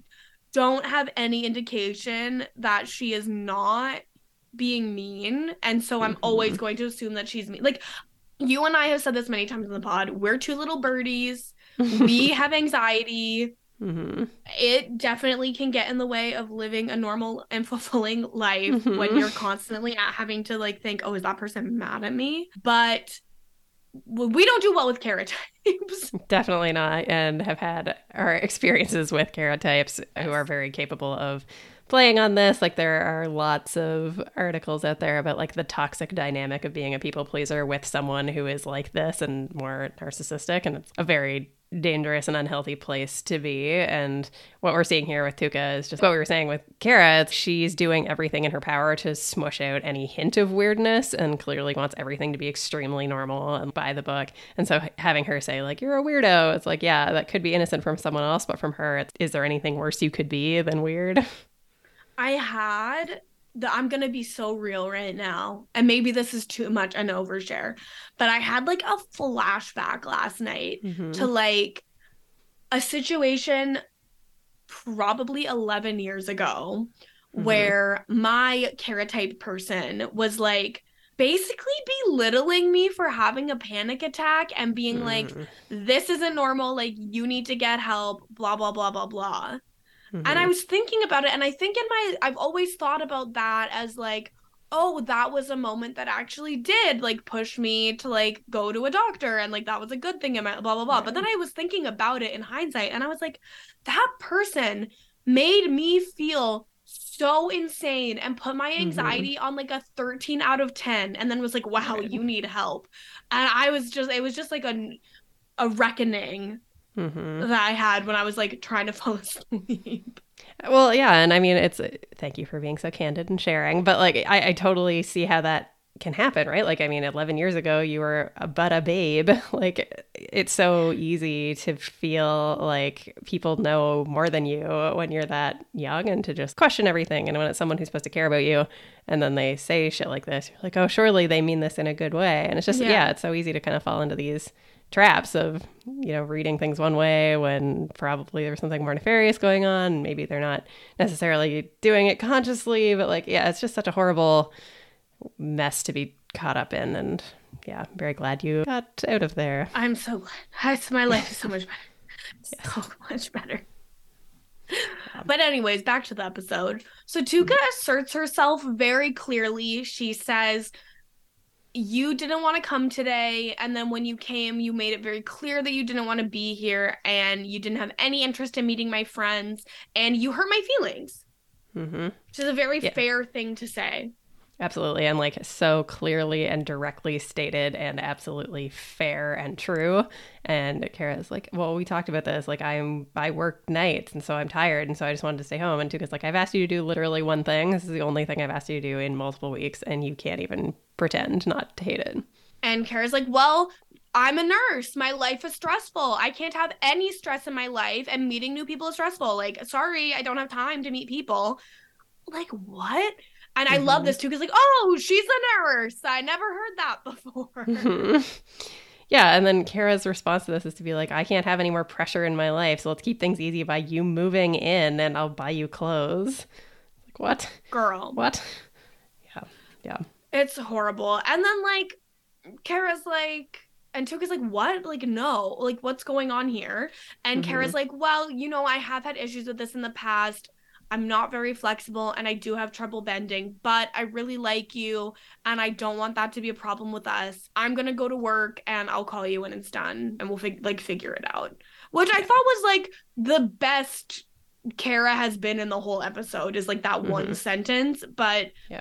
don't have any indication that she is not being mean. And so I'm always Mhm. going to assume that she's mean. Like, you and I have said this many times in the pod. We're two little birdies. We have anxiety. hmm It definitely can get in the way of living a normal and fulfilling life when Mhm. you're constantly at having to like think, oh, is that person mad at me? But we don't do well with Kara types. Definitely not, and have had our experiences with Kara types who are very capable of playing on this. Like there are lots of articles out there about like the toxic dynamic of being a people pleaser with someone who is like this and more narcissistic, and it's a very dangerous and unhealthy place to be. And what we're seeing here with Tuca is just what we were saying with Kara. She's doing everything in her power to smush out any hint of weirdness and clearly wants everything to be extremely normal and by the book. And so having her say, like, you're a weirdo, it's like, yeah, that could be innocent from someone else, but from her, is there anything worse you could be than weird? I had the I'm gonna be so real right now, and maybe this is too much an overshare, but I had like a flashback last night Mm-hmm. to like a situation probably 11 years ago Mhm. where my Kara type person was like basically belittling me for having a panic attack and being like Mhm. this isn't normal like you need to get help blah blah blah blah blah and I Mhm. was thinking about it, and I think in my, I've always thought about that as like, oh, that was a moment that actually did like push me to like go to a doctor, and like that was a good thing in my blah blah blah. But then I was thinking about it in hindsight, and I was like, that person made me feel so insane and put my Mhm. anxiety on like a 13 out of 10 and then was like wow Right. you need help and i was just it was just like a a reckoning Mhm. that i had when i was like trying to fall asleep Well, yeah, and I mean, it's thank you for being so candid and sharing, but like, I, I totally see how that can happen, right? Like, I mean, 11 years ago, you were a, but a babe. Like, it's so easy to feel like people know more than you when you're that young and to just question everything. And when it's someone who's supposed to care about you and then they say shit like this, you're like, oh, surely they mean this in a good way. And it's just, Yeah. yeah, it's so easy to kind of fall into these traps of you know reading things one way when probably there's something more nefarious going on maybe they're not necessarily doing it consciously but like yeah it's just such a horrible mess to be caught up in and yeah i'm very glad you got out of there I'm so glad. I, my life is so much better. So much better. Um, but anyways, back to the episode. So Tuca asserts herself very clearly. She says, "You didn't want to come today, and then when you came, you made it very clear that you didn't want to be here, and you didn't have any interest in meeting my friends, and you hurt my feelings." hmm Which is a very Yeah. fair thing to say. Absolutely. And like so clearly and directly stated and absolutely fair and true. And Kara's like, well, we talked about this. Like, I'm, I work nights and so I'm tired. And so I just wanted to stay home. And Tuca's like, I've asked you to do literally one thing. This is the only thing I've asked you to do in multiple weeks. And you can't even pretend not to hate it. And Kara's like, well, I'm a nurse. My life is stressful. I can't have any stress in my life. And meeting new people is stressful. Like, sorry, I don't have time to meet people. Like, what? And I mm-hmm. love this too because, like, oh, she's a nurse. I never heard that before. Mm-hmm. Yeah. And then Kara's response to this is to be like, I can't have any more pressure in my life. So let's keep things easy by you moving in and I'll buy you clothes. Like, what? Girl. What? Yeah. Yeah. It's horrible. And then, like, Kara's like, and Tuca's like, what? Like, no. Like, what's going on here? And mm-hmm. Kara's like, well, you know, I have had issues with this in the past. I'm not very flexible and I do have trouble bending, but I really like you and I don't want that to be a problem with us. I'm going to go to work and I'll call you when it's done and we'll fig- like figure it out. Which I thought was like the best Kara has been in the whole episode is like that mm-hmm. one sentence, but yeah.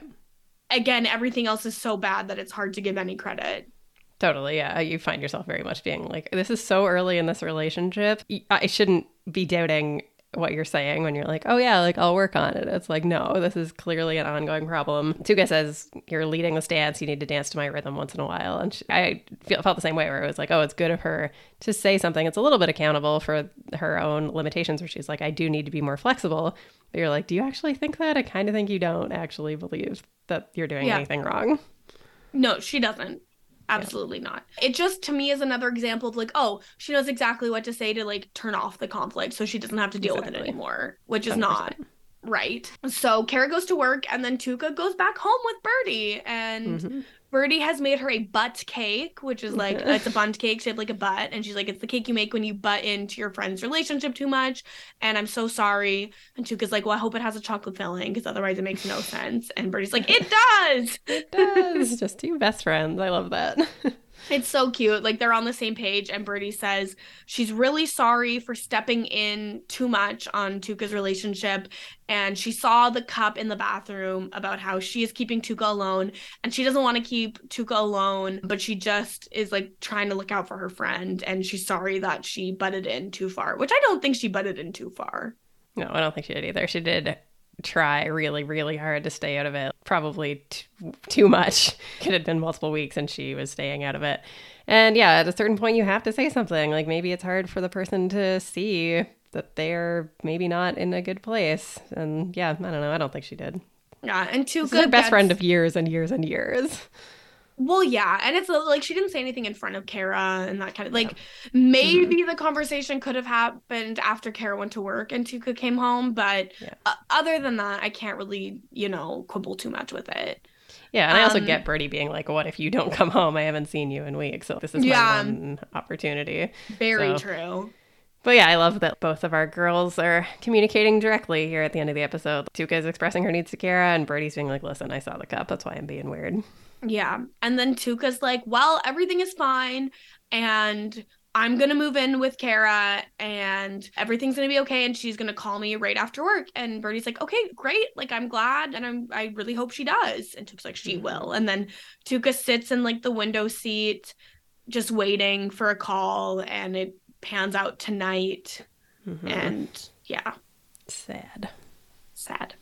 Again, everything else is so bad that it's hard to give any credit. Totally, yeah. You find yourself very much being like, this is so early in this relationship. I shouldn't be doubting what you're saying when you're like, oh yeah, like I'll work on it. It's like, no, this is clearly an ongoing problem. Tuca says you're leading the dance. You need to dance to my rhythm once in a while. And she, I feel, felt the same way where it was like, oh, it's good of her to say something. It's a little bit accountable for her own limitations where she's like, I do need to be more flexible. But you're like, do you actually think that? I kind of think you don't actually believe that you're doing yeah. anything wrong. No, she doesn't. Absolutely yeah. not. It just to me is another example of like, oh, she knows exactly what to say to like turn off the conflict so she doesn't have to deal exactly. with it anymore, which is 100%. not right. So Kara goes to work and then Tuca goes back home with Bertie and mm-hmm. Bertie has made her a butt cake, which is like it's a bundt cake shaped like a butt, and she's like, "It's the cake you make when you butt into your friend's relationship too much." And I'm so sorry. And Tuca's like, "Well, I hope it has a chocolate filling, because otherwise it makes no sense." And Bertie's like, "It does. it does. Just two best friends. I love that." It's so cute. Like they're on the same page, and Bertie says she's really sorry for stepping in too much on Tuca's relationship. And she saw the cup in the bathroom about how she is keeping Tuca alone, and she doesn't want to keep Tuca alone, but she just is like trying to look out for her friend. And she's sorry that she butted in too far, which I don't think she butted in too far. No, I don't think she did either. She did try really, really hard to stay out of it. Probably t- too much. It had been multiple weeks and she was staying out of it. And yeah, at a certain point, you have to say something. Like maybe it's hard for the person to see that they're maybe not in a good place. And yeah, I don't know. I don't think she did. Yeah, and too good. Her best friend of years and years and years. Well, yeah, and it's like she didn't say anything in front of Kara and that kind of like yeah. maybe mm-hmm. the conversation could have happened after Kara went to work and Tuca came home, but yeah. uh, other than that, I can't really you know quibble too much with it. Yeah, and I also um, get Bertie being like, "What if you don't come home? I haven't seen you in weeks, so this is yeah, my one opportunity." Very so. true. But yeah, I love that both of our girls are communicating directly here at the end of the episode. Tuca is expressing her needs to Kara, and Bertie's being like, "Listen, I saw the cup. That's why I'm being weird." Yeah. And then Tuca's like, well, everything is fine. And I'm going to move in with Kara and everything's going to be okay. And she's going to call me right after work. And Bertie's like, okay, great. Like, I'm glad. And I'm, I really hope she does. And Tuca's like, she mm-hmm. will. And then Tuca sits in like the window seat, just waiting for a call. And it pans out tonight. Mm-hmm. And yeah. Sad. Sad.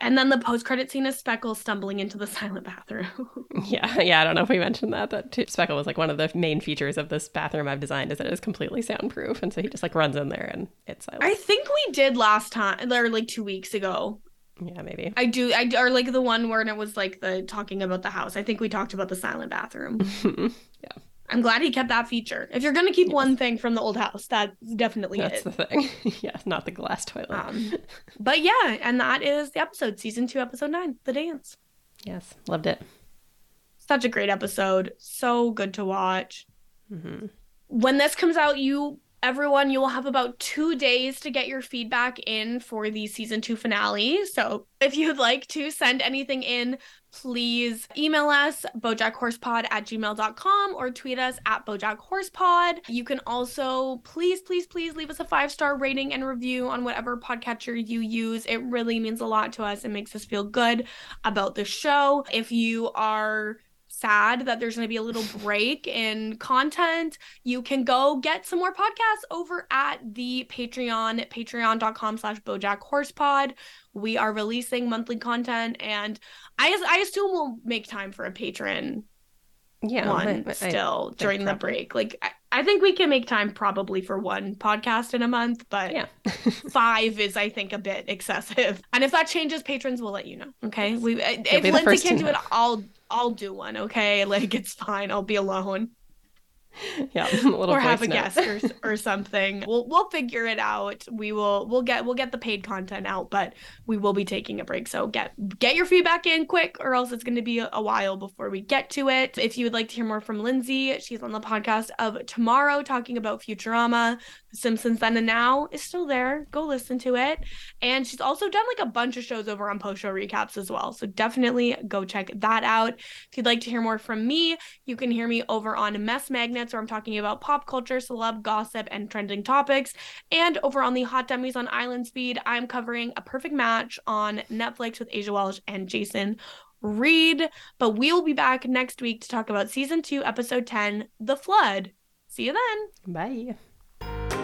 And then the post credit scene is Speckle stumbling into the silent bathroom. yeah, yeah. I don't know if we mentioned that. That Speckle was like one of the main features of this bathroom I've designed is that it is completely soundproof, and so he just like runs in there and it's silent. I think we did last time, or like two weeks ago. Yeah, maybe. I do. I or like the one where it was like the talking about the house. I think we talked about the silent bathroom. yeah. I'm glad he kept that feature. If you're gonna keep yes. one thing from the old house, that's definitely it. that's it. the thing. yeah, not the glass toilet. Um, but yeah, and that is the episode, season two, episode nine, the dance. Yes, loved it. Such a great episode. So good to watch. Mm-hmm. When this comes out, you everyone, you will have about two days to get your feedback in for the season two finale. So if you'd like to send anything in, please email us bojackhorsepod at gmail.com or tweet us at bojackhorsepod. You can also please please please leave us a five star rating and review on whatever podcatcher you use. It really means a lot to us. It makes us feel good about the show. If you are sad that there's going to be a little break in content, you can go get some more podcasts over at the Patreon, patreon.com slash bojack horsepod. We are releasing monthly content and I, I assume we'll make time for a patron yeah, one still I during the break. Like I, I, think we can make time probably for one podcast in a month, but yeah, five is I think a bit excessive. And if that changes, patrons will let you know. Okay, we if Lindsay can't do it, I'll I'll do one. Okay, like it's fine. I'll be alone. yeah, or have a guest or, or something. We'll we'll figure it out. We will we'll get we'll get the paid content out, but we will be taking a break. So get get your feedback in quick, or else it's going to be a, a while before we get to it. If you would like to hear more from Lindsay, she's on the podcast of tomorrow talking about Futurama. Simpsons Then and Now is still there. Go listen to it, and she's also done like a bunch of shows over on post show recaps as well. So definitely go check that out. If you'd like to hear more from me, you can hear me over on Mess Magnet minutes where I'm talking about pop culture, celeb gossip, and trending topics. And over on the Hot Dummies on Island Speed, I'm covering a perfect match on Netflix with Asia Welsh and Jason Reed. But we will be back next week to talk about season two, episode 10, The Flood. See you then. Bye.